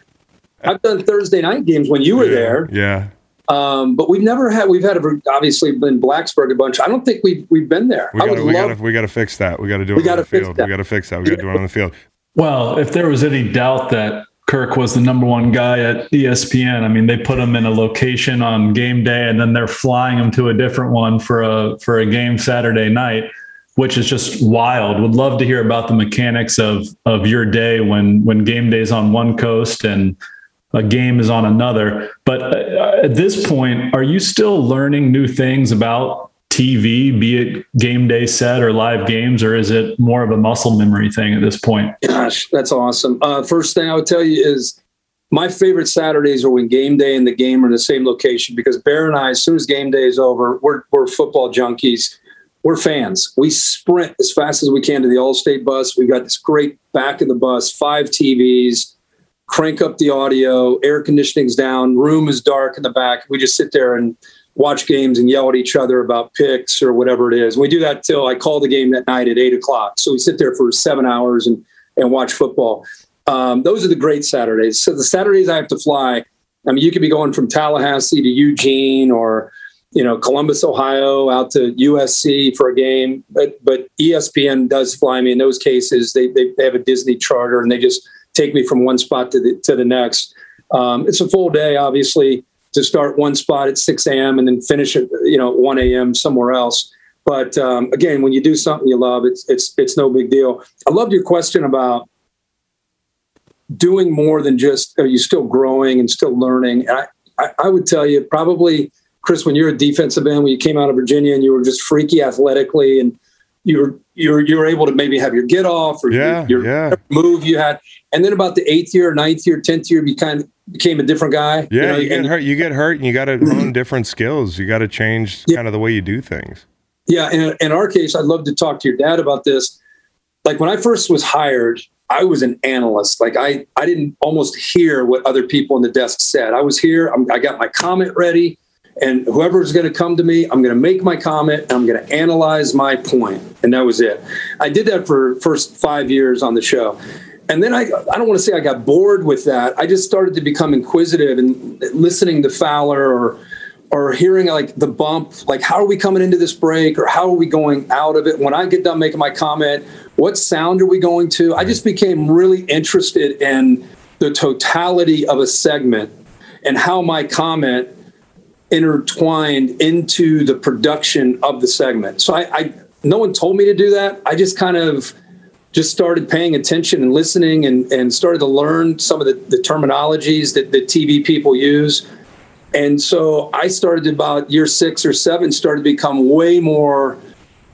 I've done Thursday night games when you were there, Yeah, um, but we've never had. We've had a, obviously been Blacksburg a bunch. I don't think we've we've been there. we I got would to we love. got to we got to fix that. We got to do We it on gotta the fix field. that. We got to fix that. We got to do it on the field. Well, if there was any doubt that Kirk was the number one guy at ESPN. I mean, they put him in a location on game day, and then they're flying him to a different one for a for a game Saturday night, which is just wild. Would love to hear about the mechanics of of your day when when game day is on one coast and a game is on another. But uh, at this point, are you still learning new things about TV, be it game day set or live games, or is it more of a muscle memory thing at this point? Gosh, that's awesome. Uh, first thing I would tell you is my favorite Saturdays are when game day and the game are in the same location because Bear and I, as soon as game day is over, we're, we're football junkies. We're fans. We sprint as fast as we can to the Allstate bus. We've got this great back of the bus, five TVs, crank up the audio, air conditioning's down, room is dark in the back. We just sit there and watch games and yell at each other about picks or whatever it is. We do that till I call the game that night at eight o'clock. So we sit there for seven hours and and watch football. Um, those are the great Saturdays. So the Saturdays I have to fly. I mean, you could be going from Tallahassee to Eugene or you know Columbus, Ohio, out to USC for a game. But but ESPN does fly me in those cases. They they, they have a Disney charter and they just take me from one spot to the to the next. Um, it's a full day, obviously to start one spot at 6 a.m. and then finish at you know 1 a.m. somewhere else. But um, again, when you do something you love, it's it's it's no big deal. I loved your question about doing more than just are you still growing and still learning. I, I, I would tell you probably, Chris, when you're a defensive end, when you came out of Virginia and you were just freaky athletically and you were you're you're able to maybe have your get off or yeah, your, your yeah. move you had, and then about the eighth year, ninth year, tenth year, you kind of became a different guy. Yeah, you, know, you get and- hurt. You get hurt, and you got to (clears throat) learn different skills. You got to change Yeah. kind of the way you do things. Yeah, in, in our case, I'd love to talk to your dad about this. Like when I first was hired, I was an analyst. Like I, I didn't almost hear what other people in the desk said. I was here. I'm, I got my comment ready, and whoever's going to come to me, I'm going to make my comment and I'm going to analyze my point, and that was it. I did that for first five years on the show, and then I, I don't want to say I got bored with that. I just started to become inquisitive and listening to Fowler or or hearing like the bump, like how are we coming into this break or how are we going out of it? When I get done making my comment, what sound are we going to? I just became really interested in the totality of a segment and how my comment intertwined into the production of the segment. So I, I no one told me to do that. I just kind of just started paying attention and listening and, and started to learn some of the, the terminologies that the TV people use. And so I started about year six or seven, started to become way more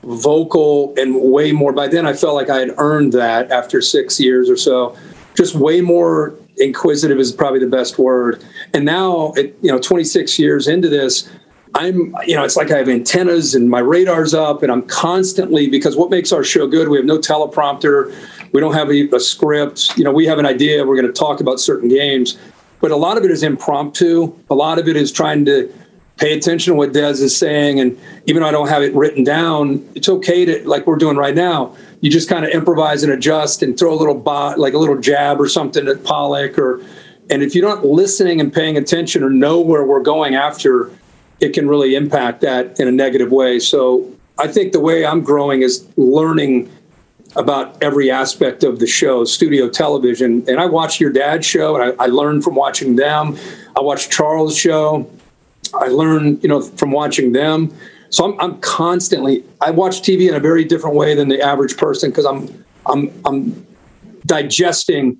vocal and way more. By then, I felt like I had earned that after six years or so. Just way more inquisitive is probably the best word. And now, at, you know, 26 years into this, I'm, you know, it's like I have antennas and my radar's up, and I'm constantly because what makes our show good? We have no teleprompter, we don't have a, a script. You know, we have an idea. We're going to talk about certain games, but a lot of it is impromptu. A lot of it is trying to pay attention to what Des is saying, and even though I don't have it written down, it's okay to like we're doing right now. You just kind of improvise and adjust and throw a little bot, like a little jab or something at Pollack, or and if you're not listening and paying attention or know where we're going after it can really impact that in a negative way. So I think the way I'm growing is learning about every aspect of the show, studio television. And I watch your dad's show, and I, I learn from watching them. I watched Charles' show. I learned, you know, from watching them. So I'm, I'm constantly. I watch TV in a very different way than the average person because I'm, I'm, I'm digesting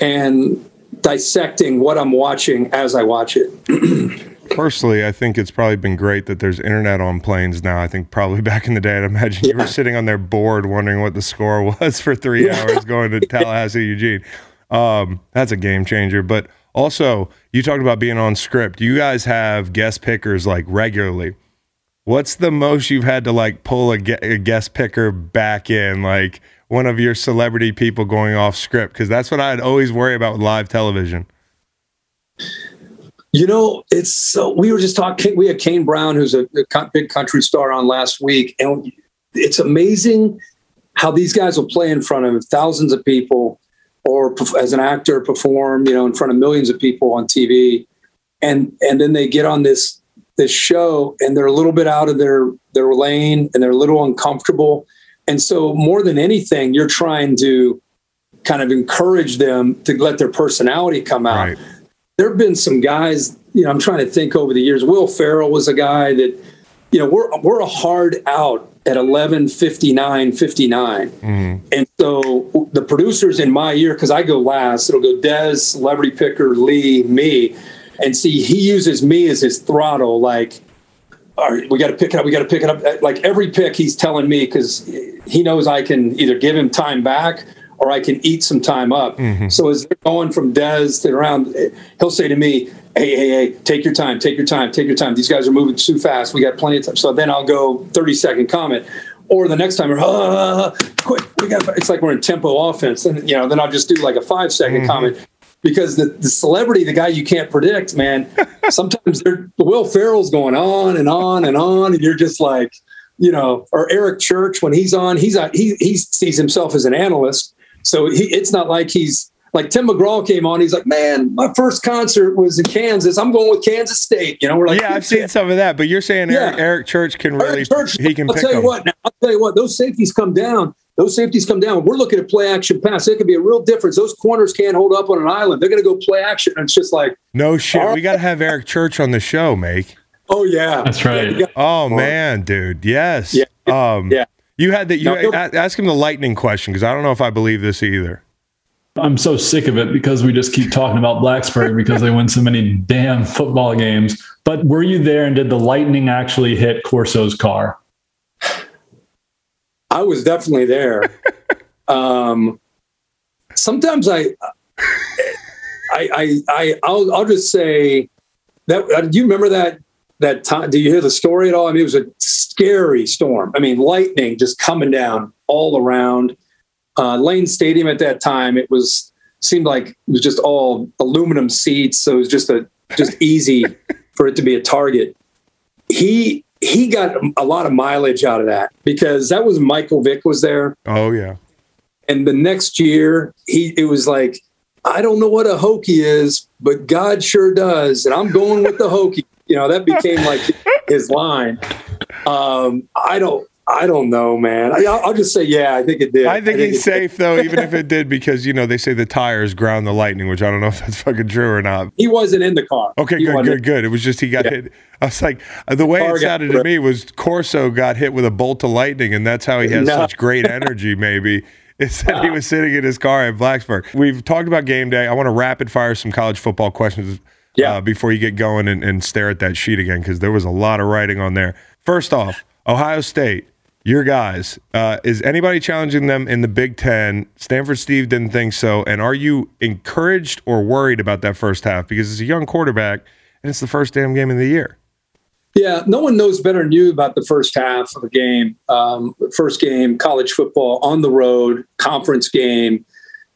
and dissecting what I'm watching as I watch it. (clears throat) Personally, I think it's probably been great that there's internet on planes now. I think probably (laughs) back in the day, I'd imagine you were sitting on their board wondering what the score was for three hours going to (laughs) Tallahassee, Eugene. Um, that's a game changer. But also, you talked about being on script. You guys have guest pickers like regularly. What's the most you've had to like pull a, ge- a guest picker back in, like one of your celebrity people going off script? Because that's what I'd always worry about with live television. You know, it's so. We were just talking. We had Kane Brown, who's a, a big country star, on last week, and it's amazing how these guys will play in front of thousands of people, or as an actor perform, you know, in front of millions of people on TV, and and then they get on this this show, and they're a little bit out of their their lane, and they're a little uncomfortable, and so more than anything, you're trying to kind of encourage them to let their personality come out. Right. There have been some guys, you know, I'm trying to think over the years. Will Ferrell was a guy that, you know, we're we're a hard out at 11 59 59 mm-hmm. and so the producers in my year because i go last it'll go des celebrity picker lee me and see he uses me as his throttle like all right we got to pick it up we got to pick it up like every pick he's telling me because he knows i can either give him time back or i can eat some time up so as they're going from des to around he'll say to me hey, hey, hey, take your time, take your time, take your time. These guys are moving too fast. We got plenty of time. So then I'll go 30 second comment. Or the next time, we're, (laughs) ah, quick, we got, it's like we're in tempo offense. And, you know, then I'll just do like a five second comment because the, the celebrity, the guy you can't predict, man, (laughs) sometimes they're, Will Ferrell's going on and on and on. And you're just like, you know, or Eric Church, when he's on, he's on, he, he sees himself as an analyst. So he, it's not like he's, like Tim McGraw came on, he's like, "Man, my first concert was in Kansas. I'm going with Kansas State." You know, we're like, Yeah, I've seen some of that, but you're saying Eric, Yeah. Eric Church can really Eric Church, he can I'll pick tell you them. what. Now, I'll tell you what. Those safeties come down. Those safeties come down. We're looking at play action pass. It could be a real difference. Those corners can't hold up on an island. They're going to go play action. And it's just like, No shit. All We got to have Eric Church on the show, make. oh yeah, That's right. Yeah, Oh man, dude. Yes. Yeah. Um Yeah. You had that you No, he'll- a- ask him the lightning question because I don't know if I believe this either. I'm so sick of it because we just keep talking about Blacksburg because they win so many damn football games. But were you there and did the lightning actually hit Corso's car? I was definitely there. (laughs) um, sometimes I, I, I, I, I'll, I'll just say that. Uh, do you remember that that time? Do you hear the story at all? I mean, it was a scary storm. I mean, lightning just coming down all around. Uh, Lane Stadium at that time, it was seemed like it was just all aluminum seats, so it was just a just easy (laughs) for it to be a target. He he got a lot of mileage out of that because that was Michael Vick was there, Oh yeah. and the next year he it was like I don't know what a hokey is, but God sure does, and I'm going with the hokey. You know that became like his line. Um, I don't. I don't know, man. I, I'll just say, yeah, I think it did. I think it he's safe though, even if it (laughs) did, because you know they say the tires ground the lightning, which I don't know (laughs) if that's fucking true or not. He wasn't in the car. Okay, He good, wasn't. good, good. It was just he got Yeah. hit. I was like, uh, the way Car it sounded to me was Corso got hit with a bolt of lightning, and that's how he has No. such great energy. Maybe (laughs) is that he was sitting in his car at Blacksburg. We've talked about game day. I want to rapid fire some college football questions. Yeah. Uh, before you get going and, and stare at that sheet again, because there was a lot of writing on there. First off, Ohio State, your guys. Uh, is anybody challenging them in the Big Ten? Stanford Steve didn't think so. And are you encouraged or worried about that first half? Because it's a young quarterback and it's the first damn game of the year. Yeah, no one knows better than you about the first half of a game. Um, first game, college football on the road, conference game,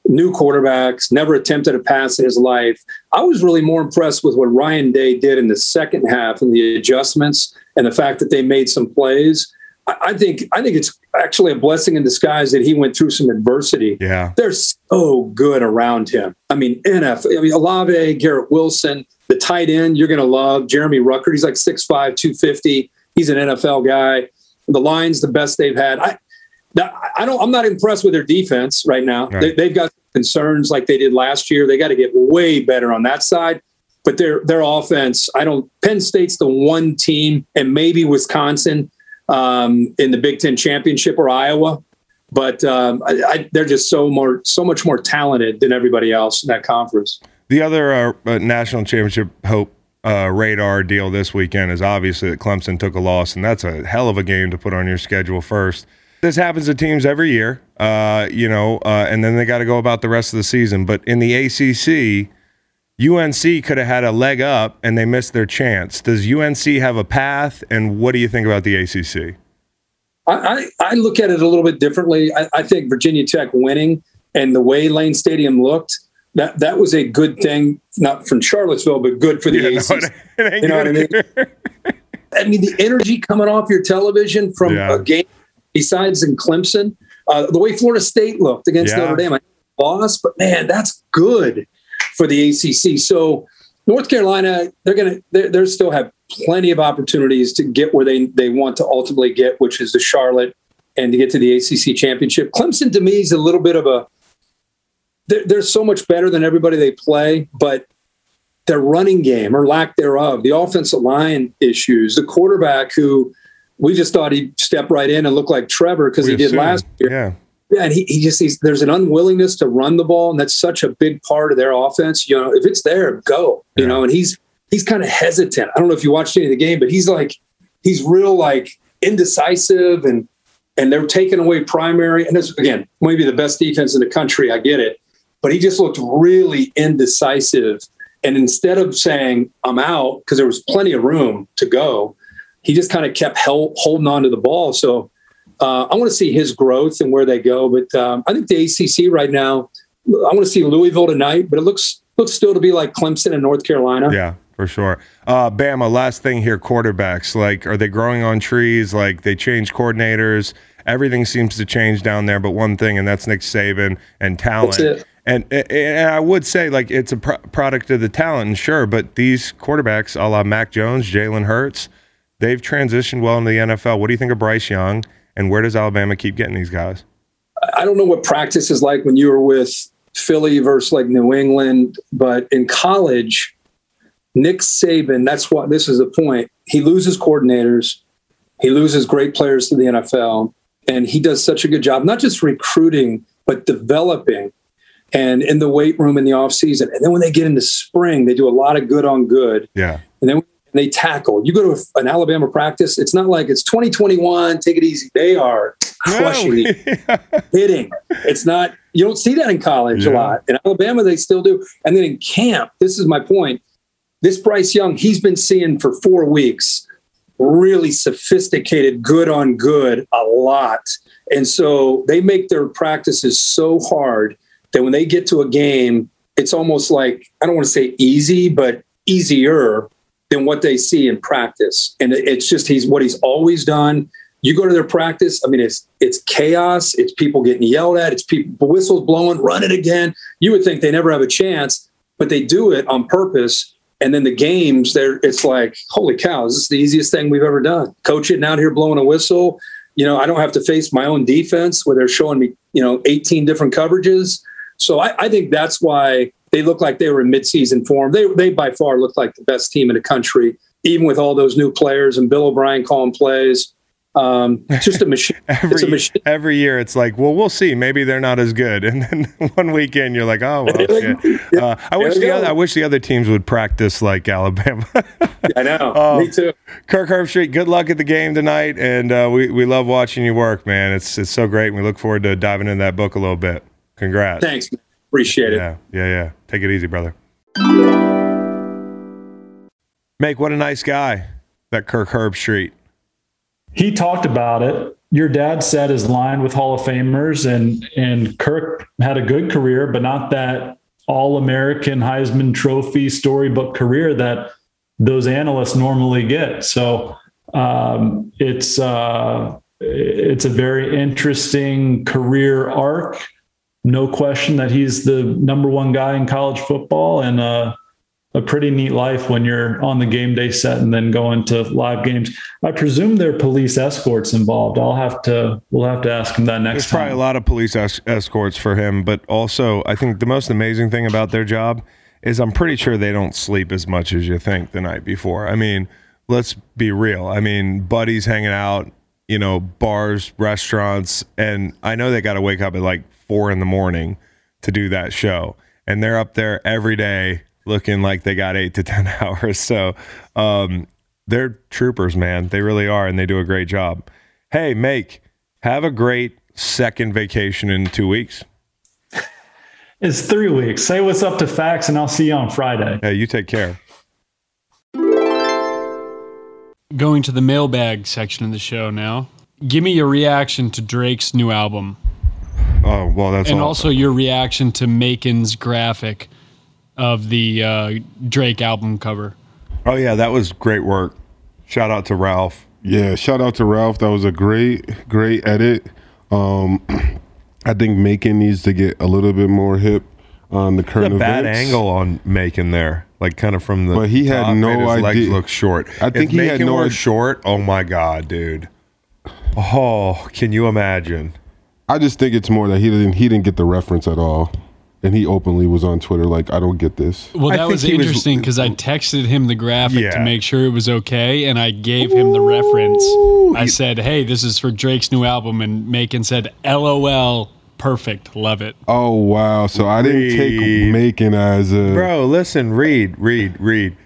new quarterbacks, never attempted a pass in his life. I was really more impressed with what Ryan Day did in the second half and the adjustments and the fact that they made some plays. I, think I think it's actually a blessing in disguise that he went through some adversity Yeah. they're so good around him. I mean, NF, I mean, Olave, Garrett Wilson, the tight end you're going to love, Jeremy Ruckert. He's like 6'5", 250. He's an NFL guy. The line's the best they've had. I, I don't. I'm not impressed with their defense right now. Right. They, they've got concerns like they did last year. They got to get way better on that side. But their their offense, I don't. Penn State's the one team, and maybe Wisconsin um, in the Big Ten championship or Iowa but um, I, I, they're just so more, so much more talented than everybody else in that conference. The other uh, uh, national championship hope uh, radar deal this weekend is obviously that Clemson took a loss, and that's a hell of a game to put on your schedule first. This happens to teams every year, uh, you know, uh, and then they got to go about the rest of the season. But in the ACC, UNC could have had a leg up, and they missed their chance. Does UNC have a path, and what do you think about the ACC? I, I, I look at it a little bit differently. I, I think Virginia Tech winning and the way Lane Stadium looked, that that was a good thing, not from Charlottesville, but good for the Yeah, ACC. ain't You know what I mean? I mean, the energy coming off your television from Yeah. a game besides in Clemson, uh, the way Florida State looked against Yeah. Notre Dame, I lost, but man, that's good for the ACC. So North Carolina, they're gonna they they still have plenty of opportunities to get where they they want to ultimately get, which is the Charlotte and to get to the ACC championship. Clemson to me is a little bit of a they're, they're so much better than everybody they play, but their running game or lack thereof, the offensive line issues, the quarterback who we just thought he'd step right in and look like Trevor because he did last year. Yeah. Yeah, and he, he just he's, there's an unwillingness to run the ball, and that's such a big part of their offense. You know, if it's there, go. You Yeah. know, and he's he's kind of hesitant. I don't know if you watched any of the game, but he's like he's real like indecisive, and and they're taking away primary. And this again, maybe the best defense in the country. I get it, but he just looked really indecisive. And instead of saying I'm out because there was plenty of room to go, he just kind of kept held, holding on to the ball. So uh, I want to see his growth and where they go. But um, I think the ACC right now, I want to see Louisville tonight, but it looks looks still to be like Clemson and North Carolina. Yeah, for sure. Uh, Bama, last thing here quarterbacks. Like, are they growing on trees? Like, they change coordinators. Everything seems to change down there, but one thing, and that's Nick Saban and talent. That's it. And, and I would say, like, it's a pro- product of the talent, and sure, but these quarterbacks, a la Mac Jones, Jalen Hurts, they've transitioned well into the NFL. What do you think of Bryce Young, and where does Alabama keep getting these guys? I don't know what practice is like when you were with Philly versus like New England, but in college, Nick Saban, that's what this is the point. He loses coordinators, he loses great players to the NFL, and he does such a good job, not just recruiting, but developing and in the weight room in the offseason. And then when they get into spring, they do a lot of good on good. Yeah. And then they tackle. You go to an Alabama practice, it's not like it's 2021, take it easy. They are crushing it (laughs) hitting. It's not you don't see that in college a lot. In Alabama, they still do. And then in camp, this is my point. This Bryce Young, he's been seeing for four weeks really sophisticated, good on good, a lot. And so they make their practices so hard that when they get to a game, it's almost like I don't want to say easy, but easier than what they see in practice. And it's just he's what he's always done. You go to their practice, I mean, it's it's chaos, it's people getting yelled at, it's people whistles blowing, run it again. You would think they never have a chance, but they do it on purpose. And then the games, there it's like, holy cow, is this is the easiest thing we've ever done. Coaching out here blowing a whistle. You know, I don't have to face my own defense where they're showing me, you know, 18 different coverages. So I, I think that's why they look like they were in midseason form. They they by far look like the best team in the country, even with all those new players and Bill O'Brien calling plays. Um, it's just a machine. (laughs) it's a every, machine. every year it's like, well, we'll see. Maybe they're not as good. (laughs) And then one weekend you're like, oh, well, shit. (laughs) Uh, I wish the other. I wish the other teams would practice like Alabama. I know. Oh. Me too. Kirk Herbstreit, good luck at the game tonight, and uh, we we love watching you work, man. It's it's so great. and We look forward to diving into that book a little bit. Congrats. Thanks. man. Appreciate it. Yeah, yeah, yeah. Take it easy, brother. Make what a nice guy that Kirk Herbstreit. he talked about it. Your dad said his line with Hall of Famers, and and Kirk had a good career, but not that All American Heisman Trophy storybook career that those analysts normally get. So um, it's uh, it's a very interesting career arc. No question that he's the number one guy in college football, and uh, a pretty neat life when you're on the game day set and then going to live games. I presume there are police escorts involved. I'll have to we'll have to ask him that next There's probably a lot of police es- escorts for him, but also I think the most amazing thing about their job is I'm pretty sure they don't sleep as much as you think the night before. I mean, let's be real. I mean, buddies hanging out, you know, bars, restaurants, and I know they got to wake up at like four in the morning to do that show, and they're up there every day looking like they got eight to ten (laughs) hours. So um, they're troopers, man. They really are, and they do a great job. Hey, make have a great second vacation in two weeks. (laughs) It's three weeks. Say what's up to Fax, and I'll see you on Friday. Hey, you take care. Going to the mailbag section of the show now. Give me your reaction to Drake's new album, Oh well, that's and all. also your reaction to Macon's graphic of the uh, Drake album cover. oh yeah, that was great work. Shout out to Ralph. Yeah, shout out to Ralph. That was a great, great edit. Um, (clears throat) I think Macon needs to get a little bit more hip on the The current bad events. angle on Macon there, like kind of from the. But he had top, no made his legs look short. I think if he had no were short. Oh my god, dude. Oh, can you imagine? I just think it's more that he didn't he didn't get the reference at all. and he openly was on Twitter like, "I don't get this." Well, that was interesting because I texted him the graphic Yeah. to make sure it was okay, and I gave him the reference. I said, "Hey, this is for Drake's new album," and Macon said, "LOL, perfect, love it." Oh wow! So I didn't take Reed. Macon as a Bro, listen, read, read, read.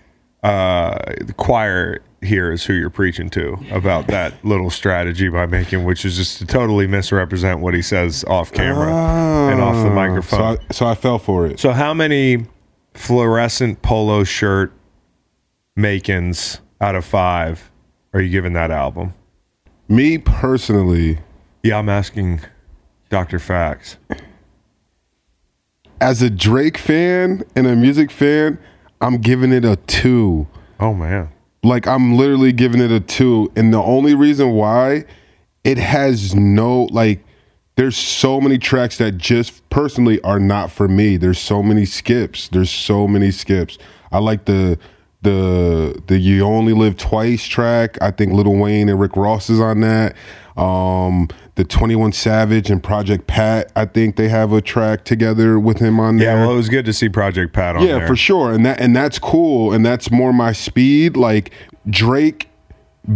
Uh, the choir here is who you're preaching to about that little strategy by Macon, which is just to totally misrepresent what he says off camera and off the Ah, microphone. So I, so I fell for it. So, how many fluorescent polo shirt makings out of five are you giving that album? Me personally, Yeah, I'm asking Dr. Fax. as a Drake fan and a music fan, I'm giving it a two. Oh, man. Like I'm literally giving it a two, and the only reason why it has no like. There's so many tracks that just personally are not for me. There's so many skips. There's so many skips. I like the the the You Only Live Twice track. I think Lil Wayne and Rick Ross is on that. Um, the 21 Savage and Project Pat. I think they have a track together with him on there. Yeah, well, it was good to see Project Pat on Yeah, there. for sure, and that and that's cool, and that's more my speed. Like Drake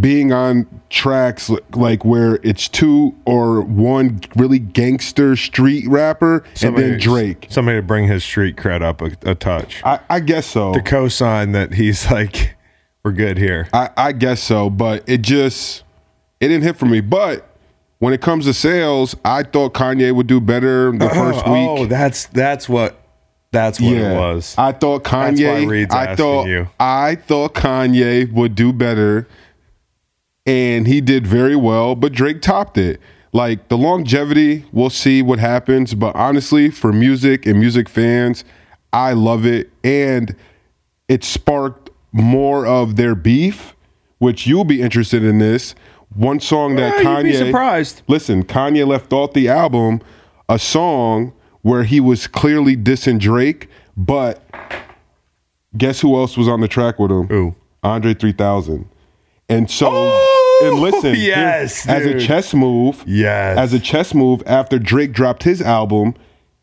being on tracks like where it's two or one really gangster street rapper, and then Drake. Somebody to bring his street cred up a, a touch. I, I guess so. to co-sign that he's like, (laughs) we're good here. I, I guess so, but it just it didn't hit for me. But when it comes to sales, I thought Kanye would do better the uh-huh. first week. Oh, that's that's what that's what it was. I thought Kanye. I thought you. I thought Kanye would do better, and he did very well. But Drake topped it. Like the longevity, we'll see what happens. But honestly, for music and music fans, I love it, and it sparked more of their beef, which you'll be interested in. This one song that Yeah, Kanye surprised. Listen, Kanye left off the album a song where he was clearly dissing Drake, but guess who else was on the track with him? Who? Andre 3000. And so, Oh, and listen, here- (laughs) yes, as a chess move, Yes. as a chess move, after Drake dropped his album,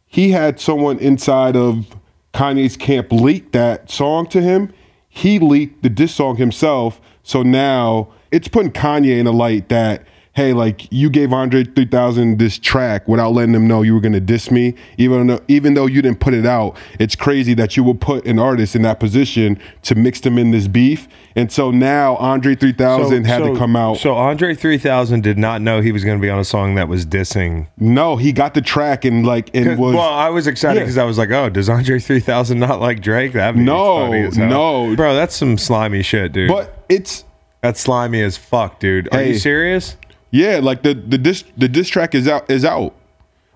he had someone inside of Kanye's camp leak that song to him. He leaked the diss song himself. So now it's putting Kanye in a light that, hey, like you gave Andre 3000 this track without letting him know you were going to diss me, even though, even though you didn't put it out. It's crazy that you would put an artist in that position to mix them in this beef. And so now Andre 3000 had to come out. So Andre 3000 did not know he was going to be on a song that was dissing. no, he got the track and like, it was. well, I was excited Yeah. because I was like, "Oh, does Andre 3000 not like Drake?" That'd be No, funny as hell. no. bro, that's some slimy shit, dude. but it's that's slimy as fuck, dude. Are Hey. you serious? Yeah, like the the diss the diss track is out is out,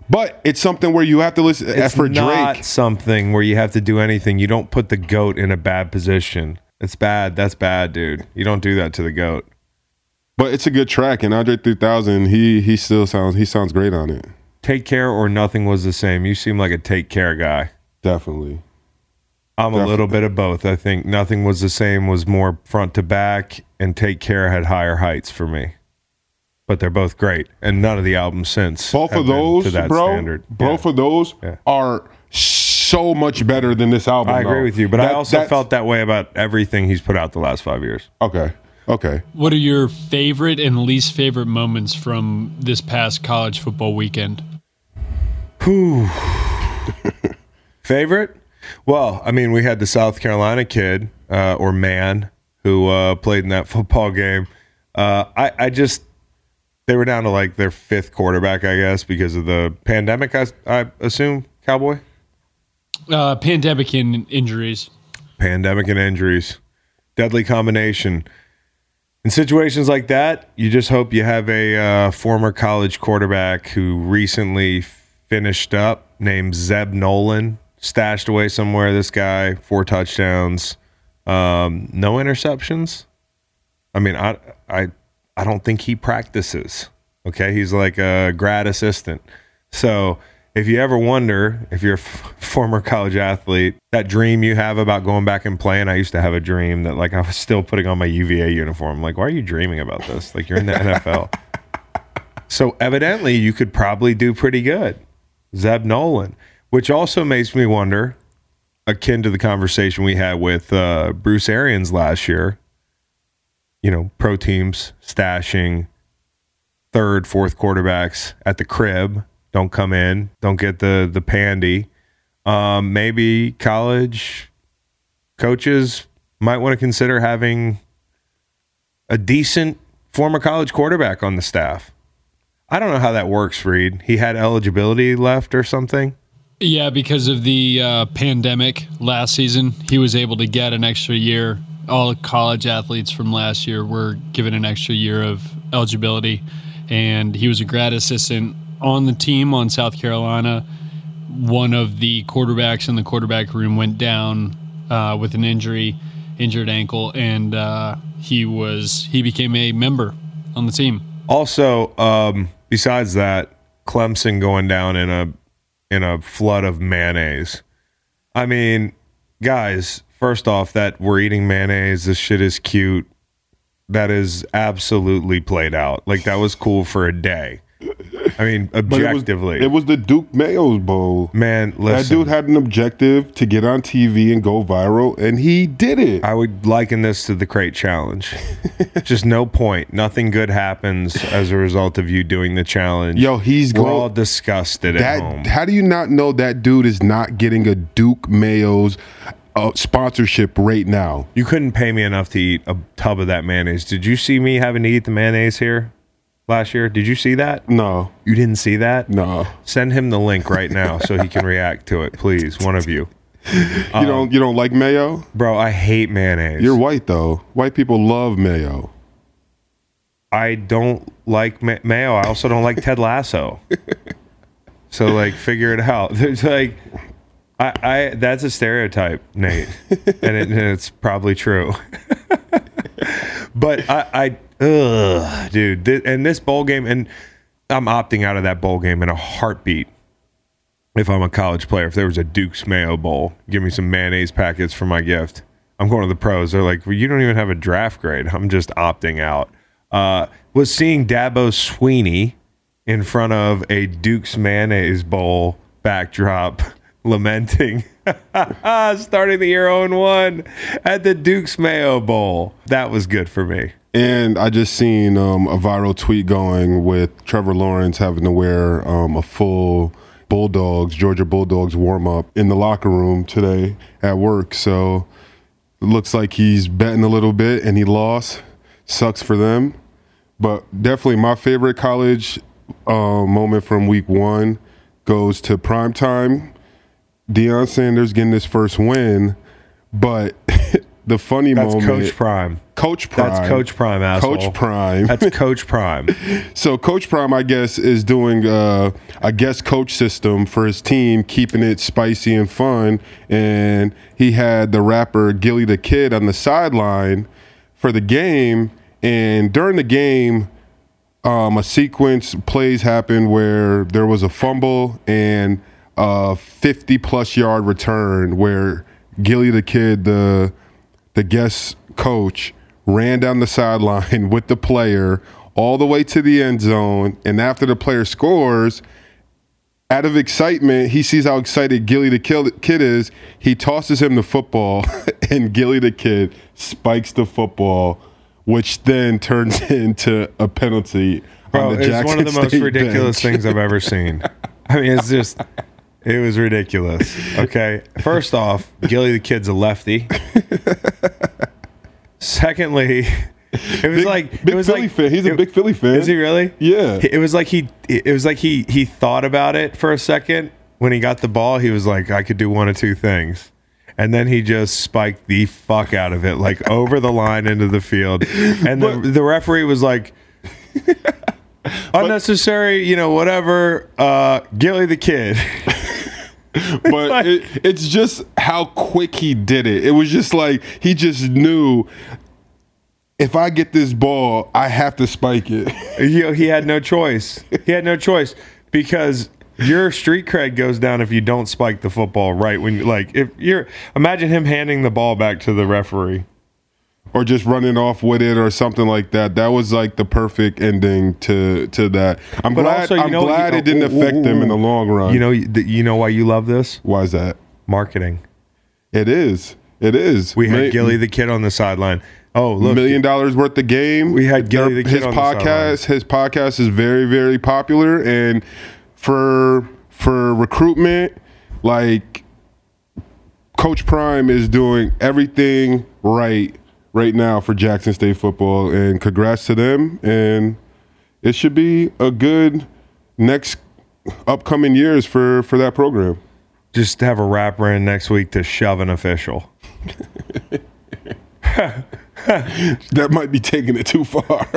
but it's something where you have to listen. It's for not Drake, something where you have to do anything. You don't put the goat in a bad position. It's bad. That's bad, dude. You don't do that to the goat. but it's a good track. And Andre 3000, he he still sounds he sounds great on it. Take care or nothing was the same. You seem like a take care guy. Definitely. I'm a little bit of both. I think nothing was the same was more front to back, and take care had higher heights for me. But they're both great, and none of the albums since Both have of been those, to that bro. standard. Both Yeah. of those Yeah. are so much better than this album. I agree with you, but I also felt that way about everything he's put out the last five years. okay. Okay. What are your favorite and least favorite moments from this past college football weekend? (laughs) Favorite? Well, I mean, we had the South Carolina kid uh, or man who uh, played in that (laughs) football game. Uh, I, I just they were down to like their fifth quarterback, I guess, because of the pandemic. I, I assume Cowboy Uh, pandemic and injuries. pandemic and injuries, deadly combination. In situations like that, you just hope you have a uh, former college quarterback who recently finished up, named Zeb Noland, stashed away somewhere. This guy, four touchdowns, um, no interceptions. I mean, I, I, I don't think he practices. Okay, he's like a grad assistant. So if you ever wonder if you're a f- former college athlete, that dream you have about going back and playing, I used to have a dream that like I was still putting on my UVA uniform. Like, why are you dreaming about this? Like you're in the NFL. (laughs) So evidently you could probably do pretty good. Zeb Noland. Which also makes me wonder, akin to the conversation we had with uh, Bruce Arians last year. You know, pro teams stashing third, fourth quarterbacks at the crib. Don't come in. Don't get the the pandy. Um, maybe college coaches might want to consider having a decent former college quarterback on the staff. I don't know how that works, Reed. He had eligibility left or something. Yeah, because of the uh, pandemic last season, he was able to get an extra year. All college athletes from last year were given an extra year of eligibility, and he was a grad assistant on the team on South Carolina. One of the quarterbacks in the quarterback room went down uh, with an injury, injured ankle, and uh, he was he became a member on the team. Also, um, besides that, Clemson going down in a in a flood of mayonnaise. I mean, guys, first off, that we're eating mayonnaise, this shit is cute. That is absolutely played out. Like that was cool for a day. I mean, But it was- objectively, it was, the Duke Mayo's Bowl. man. That dude had an objective to get on TV and go viral, and he did it. I would liken this to the crate challenge. (laughs) Just no point. Nothing good happens as a result of you doing the challenge. Yo, he's we're all disgusted at home. That how do you not know that dude is not getting a Duke Mayo's uh, sponsorship right now? You couldn't pay me enough to eat a tub of that mayonnaise. Did you see me having to eat the mayonnaise here last year? Did you see that? No, You didn't see that? no. Send him the link right now so he can react to it, please. One of you. (laughs) you don't you don't like mayo? Bro, I hate mayonnaise. You're white though. White people love mayo. I don't like ma- mayo. I also don't like Ted Lasso. (laughs) so like figure it out. (laughs) There's like I, I that's a stereotype, Nate. and, it, and it's probably true. but I I ugh, dude, thi- and this bowl game and I'm opting out of that bowl game in a heartbeat. If I'm a college player, if there was a Duke's Mayo Bowl, give me some mayonnaise packets for my gift. I'm going to the pros. They're like, well, you don't even have a draft grade. I'm just opting out. Uh, was seeing Dabo Swinney in front of a Duke's Mayonnaise Bowl backdrop, (laughs) lamenting (laughs) starting the year 0 1 at the Duke's Mayo Bowl. That was good for me. And I just seen um, a viral tweet going with Trevor Lawrence having to wear um, a full Bulldogs, Georgia Bulldogs warm up in the locker room today at work. So it looks like he's betting a little bit and he lost. Sucks for them. But definitely my favorite college uh, moment from week one goes to prime time. Deion Sanders getting his first win. But (laughs) the funny moment. That's moment. Coach Prime. Coach Prime. That's Coach Prime, asshole. Coach Prime. That's (laughs) Coach Prime. so Coach Prime, I guess, is doing uh, a guest coach system for his team, keeping it spicy and fun. And he had the rapper Gillie the Kid on the sideline for the game. And during the game, um, a sequence plays happened where there was a fumble and a 50 plus yard return where Gillie the Kid, the the guest coach, ran down the sideline (laughs) with the player all the way to the end zone. And after the player scores, out of excitement, he sees how excited Gillie the Kid is. He tosses him the football, (laughs) and Gillie the Kid spikes the football, which then turns (laughs) into a penalty. Bro, on the it's Jackson one of the most State ridiculous bench. things I've ever seen. I mean, it's just, it was ridiculous. Okay. First off, Gillie the kid's a lefty. Secondly, it was Big, like, big it was Philly like, fan. He's a big Philly fan. Is he really? Yeah. It was like he, it was like he, he thought about it for a second. When he got the ball, he was like, I could do one of two things. And then he just spiked the fuck out of it, like over the line into the field. And the, the referee was like, (laughs) unnecessary, you know, whatever. Uh, Gillie the kid. (laughs) but (laughs) Like- it, it's just how quick he did it. It was just like he just knew if I get this ball, I have to spike it. you know, he had no choice. He had no choice because your street cred goes down if you don't spike the football right when like if you're imagine him handing the ball back to the referee. Or just running off with it or something like that. That was like the perfect ending to to that. I'm But glad. also, I'm know- glad you- it didn't ooh, ooh, affect them in the long run. You know, you know why you love this why is that? marketing. It is. It is. We had Ma- Gillie the kid on the sideline. Oh, look, million dollars worth of game. We had Gillie the kid his on the podcast. His podcast is very very popular, and for for recruitment, like Coach Prime is doing everything right right now for Jackson State football, and congrats to them. And it should be a good next upcoming years for for that program. just have a rapper in next week to shove an official. (laughs) That might be taking it too far.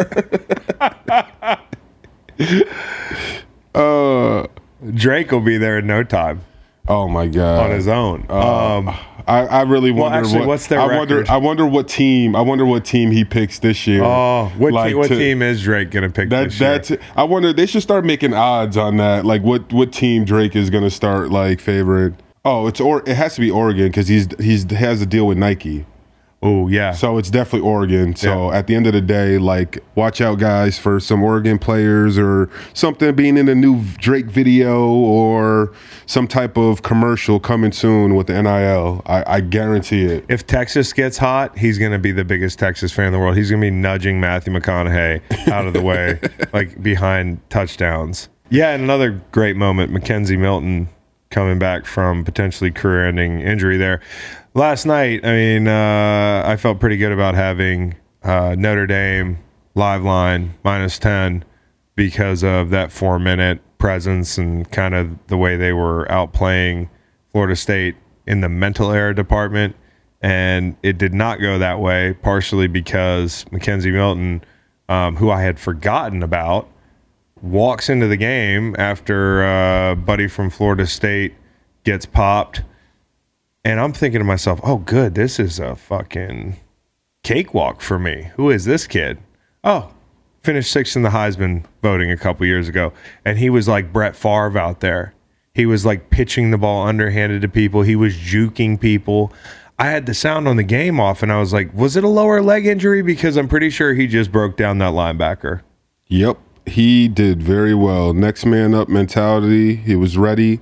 (laughs) uh, Drake will be there in no time oh my god! on his own. um, I, I really Well, wonder actually, what, what's their I wonder? I wonder what team I wonder what team he picks this year. oh, what, Like, te- what to- team is Drake gonna pick That this year? I wonder they should start making odds on that. Like what what team Drake is gonna start like favorite? Oh, it's or it has to be Oregon because he's he's has a deal with Nike. Oh yeah. So it's definitely Oregon. So Yeah. at the end of the day, like watch out guys for some Oregon players or something being in a new Drake video or some type of commercial coming soon with the NIL. I, I guarantee it. if Texas gets hot, he's going to be the biggest Texas fan in the world. He's going to be nudging Matthew McConaughey out of the way, (laughs) like behind touchdowns. Yeah, and another great moment, McKenzie Milton coming back from potentially career-ending injury there. Last night, I mean, uh, I felt pretty good about having uh, Notre Dame live line minus 10 because of that four-minute presence and kind of the way they were outplaying Florida State in the mental error department. And it did not go that way, partially because McKenzie Milton, um, who I had forgotten about, walks into the game after uh, Buddy from Florida State gets popped. And I'm thinking to myself, oh, good, this is a fucking cakewalk for me. Who is this kid? Oh, finished sixth in the Heisman voting a couple years ago. And he was like Brett Favre out there. He was like pitching the ball underhanded to people. He was juking people. I had the sound on the game off and I was like, was it a lower leg injury? Because I'm pretty sure he just broke down that linebacker. Yep, he did very well. Next man up mentality. He was ready.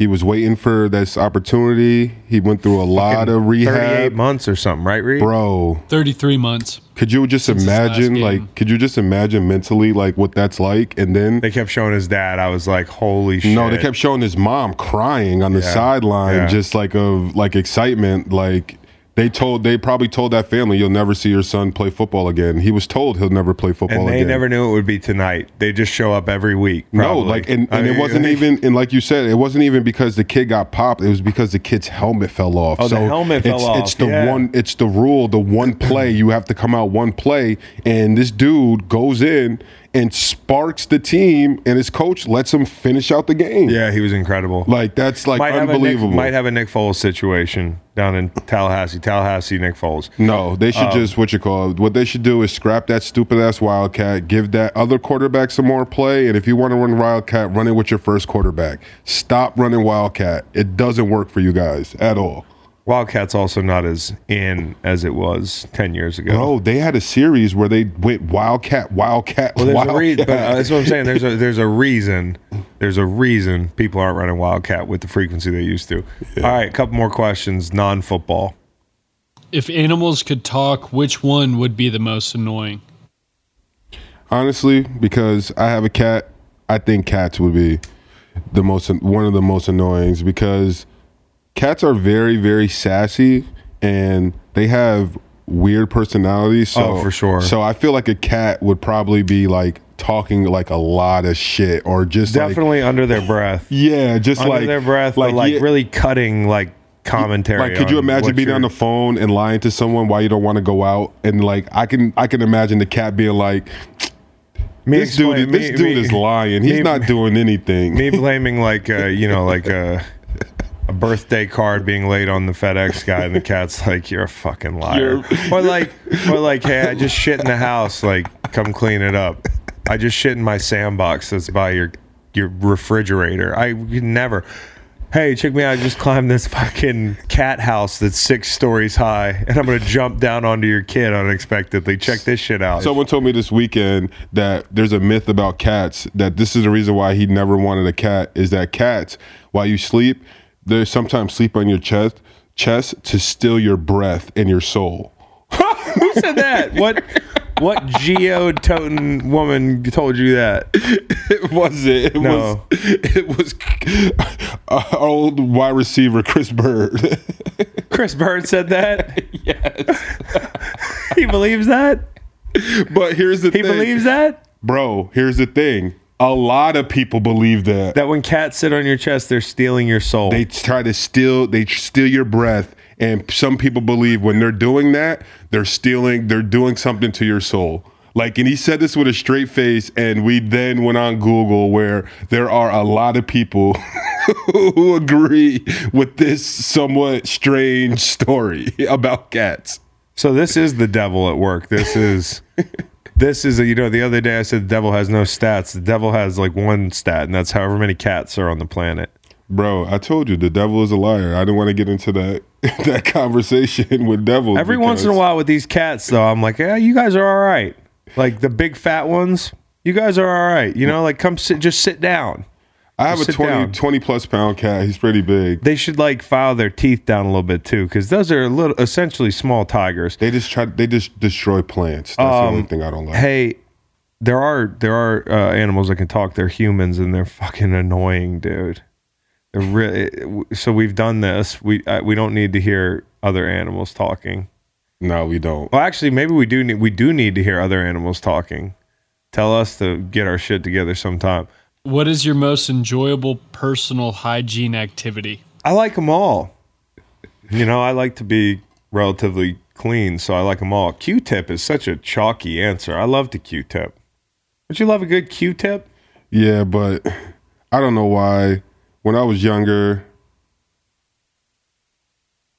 He was waiting for this opportunity. He went through a lot of rehab, 38 rehab. months or something, right, Reed? Bro, 33 months. could you just his last imagine game. like could you just imagine mentally like what that's like and then They kept showing his dad. I was like, holy shit. no, they kept showing his mom crying on the Yeah. sideline Yeah. just like of like excitement like they told they probably told that family you'll never see your son play football again. He was told he'll never play football And they again. never knew it would be tonight. They just show up every week. No, like, and, and it wasn't even, and like you said, it wasn't even because the kid got popped. It was because the kid's helmet fell off. Oh, the helmet fell it's, off, It's the yeah. one. It's the rule. The one play you have to come out one play, and this dude goes in and sparks the team, and his coach lets him finish out the game. Yeah, he was incredible. like that's like might unbelievable. Have Nick, might have a Nick Foles situation down in Tallahassee. Tallahassee, Nick Foles. No, they Um, should just what you call it. What they should do is scrap that stupid ass Wildcat, give that other quarterback some more play, and if you want to run Wildcat, run it with your first quarterback. Stop running Wildcat. It doesn't work for you guys at all. Wildcat's also not as in as it was ten years ago. Bro, they had a series where they went Wildcat, Wildcat, well, there's Wildcat. a reason. But uh, that's what I'm saying. There's a there's a reason. There's a reason people aren't running Wildcat with the frequency they used to. All right, a couple more questions. Non-football. If animals could talk, which one would be the most annoying? Honestly, because I have a cat, I think cats would be the most one of the most annoyings because cats are very very sassy and they have weird personalities. So, Oh, for sure. So I feel like a cat would probably be like talking like a lot of shit or just like Definitely under their breath. (laughs) yeah, just under like their breath, like, like yeah, really cutting like commentary. Like, could you imagine being on the phone and lying to someone why you don't want to go out? And like, I can, I can imagine the cat being like, Me "This dude, explain- this dude me- is lying. He's me- not doing anything." me (laughs) blaming like uh, you know like a a birthday card being laid on the FedEx guy and the cat's (laughs) like you're a fucking liar or like or like hey I just shit in the house like come clean it up I just shit in my sandbox that's by your your refrigerator I would never hey, check me out. I just climbed this fucking cat house that's six stories high, and I'm gonna jump down onto your kid unexpectedly. Check this shit out. Someone told me this weekend that there's a myth about cats that this is the reason why he never wanted a cat is that cats, while you sleep, they sometimes sleep on your chest chest to still your breath and your soul. (laughs) Who said that? What what geototin woman told you that? It wasn't. It No. was. It was uh, our old wide receiver Chris Bird. (laughs) Chris Bird said that. (laughs) yes. he believes that. but here's the He thing, believes that. bro. Here's the thing. A lot of people believe that. That when cats sit on your chest, they're stealing your soul. They try to steal. They steal your breath, and some people believe when they're doing that, they're stealing. They're doing something to your soul. Like, and he said this with a straight face, and we then went on Google where there are a lot of people (laughs) who agree with this somewhat strange story (laughs) about cats. So this is the devil at work. This is (laughs) this is a, you know the other day I said the devil has no stats. The devil has like one stat, and that's however many cats are on the planet. Bro, I told you the devil is a liar. I didn't want to get into that (laughs) that conversation with devils. Every once in a while with these cats, though, I'm like, yeah, you guys are all right. Like the big fat ones, you guys are all right. You know, like come sit, just sit down. I have a sit 20, 20 plus pound cat. He's pretty big. They should like file their teeth down a little bit too, because those are little, essentially small tigers. They just try. They just destroy plants. That's the only thing I don't like. Um, Hey, there are there are uh, animals that can talk. They're humans, and they're fucking annoying, dude. They're really so. We've done this. We uh, we don't need to hear other animals talking. No, we don't. Well, actually, maybe we do need we do need to hear other animals talking. Tell us to get our shit together sometime. What is your most enjoyable personal hygiene activity? I like them all. You know, I like to be relatively clean, so I like them all. Q-tip is such a chalky answer. I love the Q-tip. Don't you love a good Q-tip? Yeah, but I don't know why. When I was younger,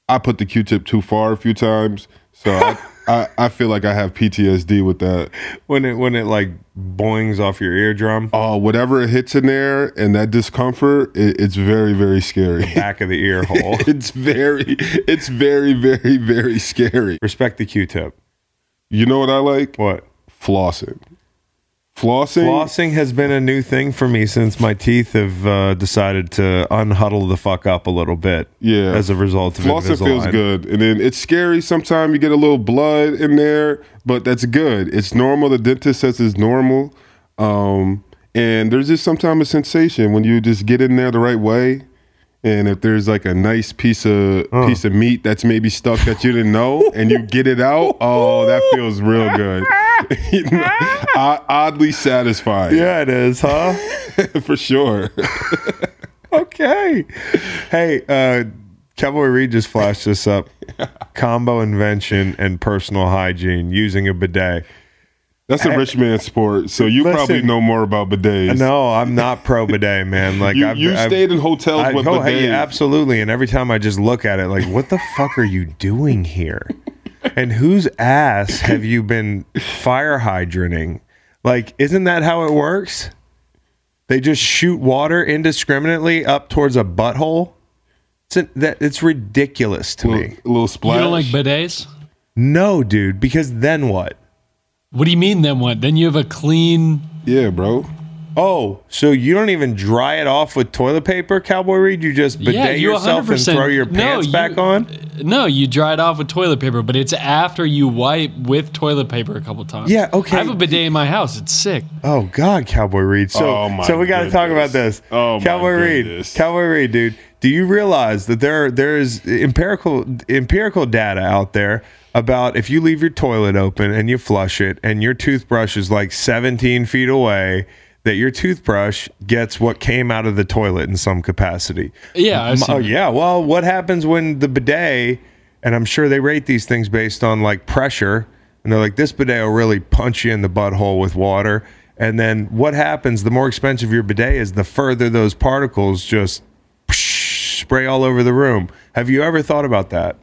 I put the Q-tip too far a few times, so I, I, I feel like I have PTSD with that. When it when it like boings off your eardrum, Oh, whatever it hits in there and that discomfort, it, it's very, very scary. back of the ear hole. (laughs) it's very, it's very, very, very scary. Respect the Q-tip. You know what I like? What? Flossing. Flossing. Flossing has been a new thing for me since my teeth have uh, decided to unhuddle the fuck up a little bit. Yeah. As a result of Flossing feels good. And then it's scary sometimes you get a little blood in there, but that's good. It's normal. The dentist says it's normal. Um, and there's just sometimes a sensation when you just get in there the right way. And if there's like a nice piece of piece of meat that's maybe stuck that you didn't know, and you get it out, (laughs) oh, that feels real good. (laughs) Oddly satisfying, Yeah, it is, huh? (laughs) for sure. (laughs) okay. Hey, uh, Cowboy Reed just flashed this up. Combo invention and personal hygiene using a bidet. That's a rich man sport, so you probably know more about bidets. No, I'm not pro bidet, man. Like You, I've, you I've- stayed in hotels I, with oh, bidets. hey, absolutely. And every time I just look at it, like, what the fuck are you doing here? And whose ass have you been fire hydranting? Like, isn't that how it works? They just shoot water indiscriminately up towards a butthole. It's a, that it's ridiculous to a me. a little splash. You don't like bidets? No, dude. Because then what? What do you mean then what? Then you have a clean yeah, bro. Oh, so you don't even dry it off with toilet paper, Cowboy Reed? You just bidet yeah, you yourself and throw your No, pants you- back on? No, you dry it off with toilet paper, but it's after you wipe with toilet paper a couple times. Yeah, okay. I have a bidet in my house. It's sick. Oh God, Cowboy Reed. So, Oh, my so we got to talk about this. Oh, my Cowboy Reed. Cowboy Reed, dude. Do you realize that there there is empirical empirical data out there about if you leave your toilet open and you flush it and your toothbrush is like 17 feet away, that your toothbrush gets what came out of the toilet in some capacity. Yeah, oh yeah. Well, what happens when the bidet? And I'm sure they rate these things based on like pressure. And they're like, this bidet will really punch you in the butthole with water. And then what happens? The more expensive your bidet is, the further those particles just spray all over the room. Have you ever thought about that?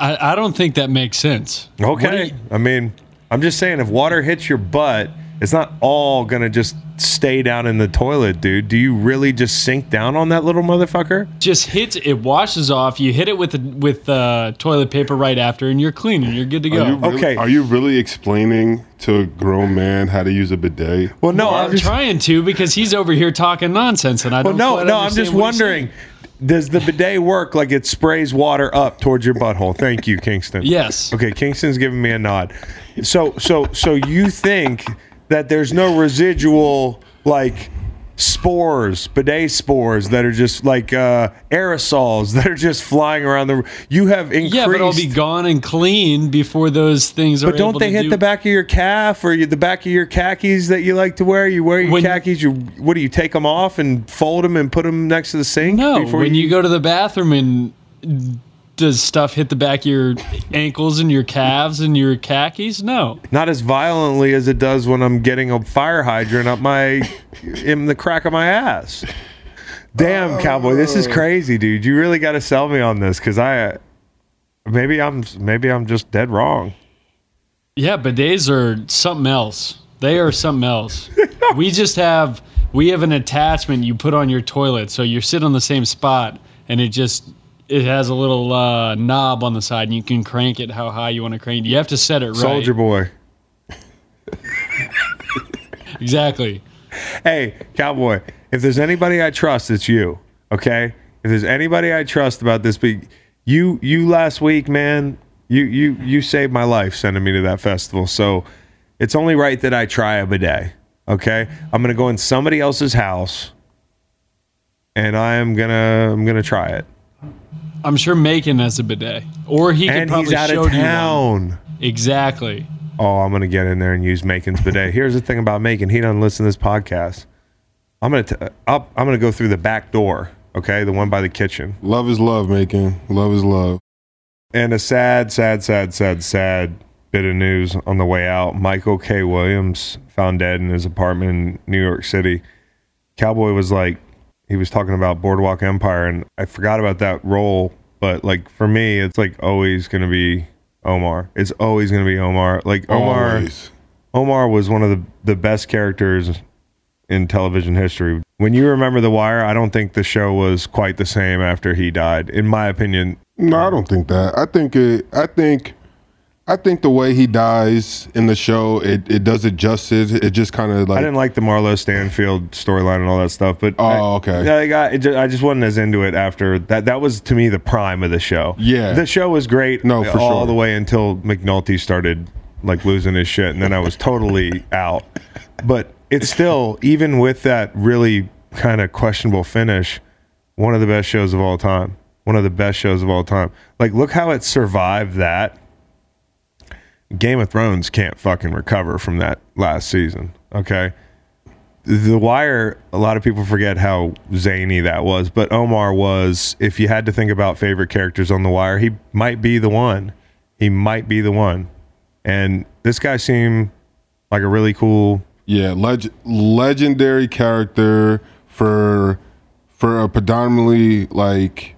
I, I don't think that makes sense. Okay. you- I mean, I'm just saying, if water hits your butt it's not all gonna just stay down in the toilet, dude. Do you really just sink down on that little motherfucker? Just hits it washes off. You hit it with the, with uh, toilet paper right after, and you're clean and you're good to Are go. really, Okay. Are you really explaining to a grown man how to use a bidet? Well, no, Well, I'm I'm just, trying to because he's over here talking nonsense, and I don't. no, quite no, I'm just wondering. Does the bidet work like it sprays water up towards your butthole? Thank you, Kingston. Yes. Okay, Kingston's giving me a nod. So, so, so you think that there's no residual like spores, bidet spores that are just like uh, aerosols (laughs) that are just flying around the. Room. You have increased. Yeah, but it'll be gone and clean before those things are. But don't they hit do- the back of your calf or you, the back of your khakis that you like to wear? You wear your When- khakis. You what do you take them off and fold them and put them next to the sink? No, when you go to the bathroom and does stuff hit the back of your ankles and your calves and your khakis? No. not as violently as it does when I'm getting a fire hydrant up my in the crack of my ass. Damn, cowboy, this is crazy, dude. You really got to sell me on this because I maybe I'm maybe I'm just dead wrong. Yeah, bidets are something else. They are something else. (laughs) we just have we have an attachment you put on your toilet, so you sit on the same spot, and it just it has a little uh, knob on the side, and you can crank it how high you want to crank it. You have to set it right. Soldier boy. (laughs) Exactly. Hey, cowboy, if there's anybody I trust, it's you. Okay? If there's anybody I trust about this big you you last week, man, you you you saved my life sending me to that festival. So it's only right that I try a bidet. Okay? I'm gonna go in somebody else's house and I am gonna I'm gonna try it. I'm sure Macon has a bidet, or he could probably he's out show of you one. Exactly. Oh, I'm gonna get in there and use Macon's bidet. (laughs) Here's the thing about Macon: he doesn't listen to this podcast. I'm gonna t- uh, I'll, I'm gonna go through the back door. Okay, the one by the kitchen. Love is love, Macon. love is love. And a sad, sad, sad, sad, sad bit of news on the way out. Michael K. Williams found dead in his apartment in New York City. Cowboy was like, he was talking about Boardwalk Empire, and I forgot about that role. But like for me, it's like always gonna be Omar. It's always gonna be Omar. Like Omar. Always. Omar was one of the, the best characters in television history. When you remember The Wire, I don't think the show was quite the same after he died. In my opinion, No, I don't think that. I think it. I think. I think the way he dies in the show, it, it does it justice. It just kind of like I didn't like the Marlo Stanfield storyline and all that stuff. But Oh, I, okay. Yeah, I, got, it I just wasn't as into it after that. That was to me the prime of the show. Yeah. the show was great. No, for all sure. the way until McNulty started like losing his shit, and then I was totally (laughs) out. But it's still even with that really kind of questionable finish, one of the best shows of all time. One of the best shows of all time. Like, look how it survived that. Game of Thrones can't fucking recover from that last season. Okay. The Wire, a lot of people forget how zany that was, but Omar was, if you had to think about favorite characters on The Wire, he might be the one. He might be the one. And this guy seemed like a really cool. yeah, leg- legendary character for for a predominantly like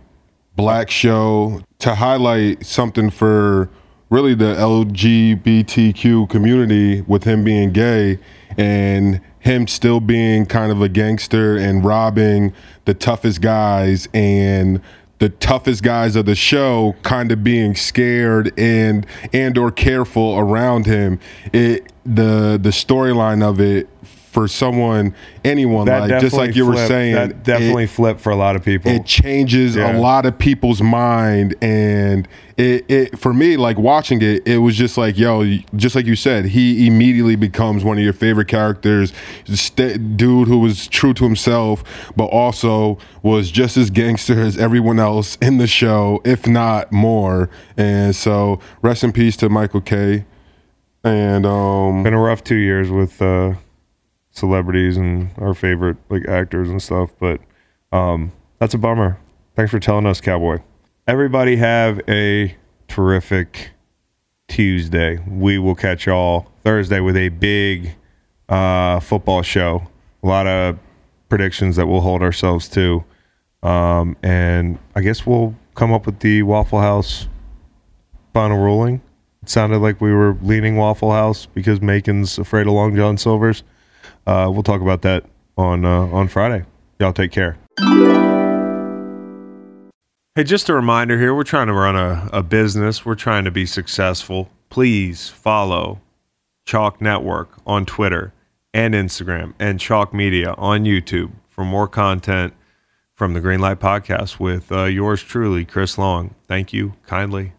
black show to highlight something for really the LGBTQ community with him being gay and him still being kind of a gangster and robbing the toughest guys and the toughest guys of the show kind of being scared and and or careful around him. It the the storyline of it for someone anyone That like just like you were saying that it- definitely flipped for a lot of people. it changes Yeah. a lot of people's mind and it, it for me like watching it it was just like yo just like you said he immediately becomes one of your favorite characters st- dude who was true to himself but also was just as gangster as everyone else in the show if not more and so rest in peace to michael k and um been a rough two years with uh, celebrities and our favorite like actors and stuff, but um, that's a bummer. Thanks for telling us, Cowboy. Everybody have a terrific Tuesday. We will catch y'all Thursday with a big uh, football show. A lot of predictions that we'll hold ourselves to, um, and I guess we'll come up with the Waffle House final ruling. It sounded like we were leaning Waffle House because Macon's afraid of Long John Silver's. Uh, we'll talk about that on uh, on Friday. Y'all take care. Hey, just a reminder here: we're trying to run a, a business. We're trying to be successful. Please follow Chalk Network on Twitter and Instagram, and Chalk Media on YouTube for more content from the Greenlight Podcast with uh, yours truly, Chris Long. Thank you kindly.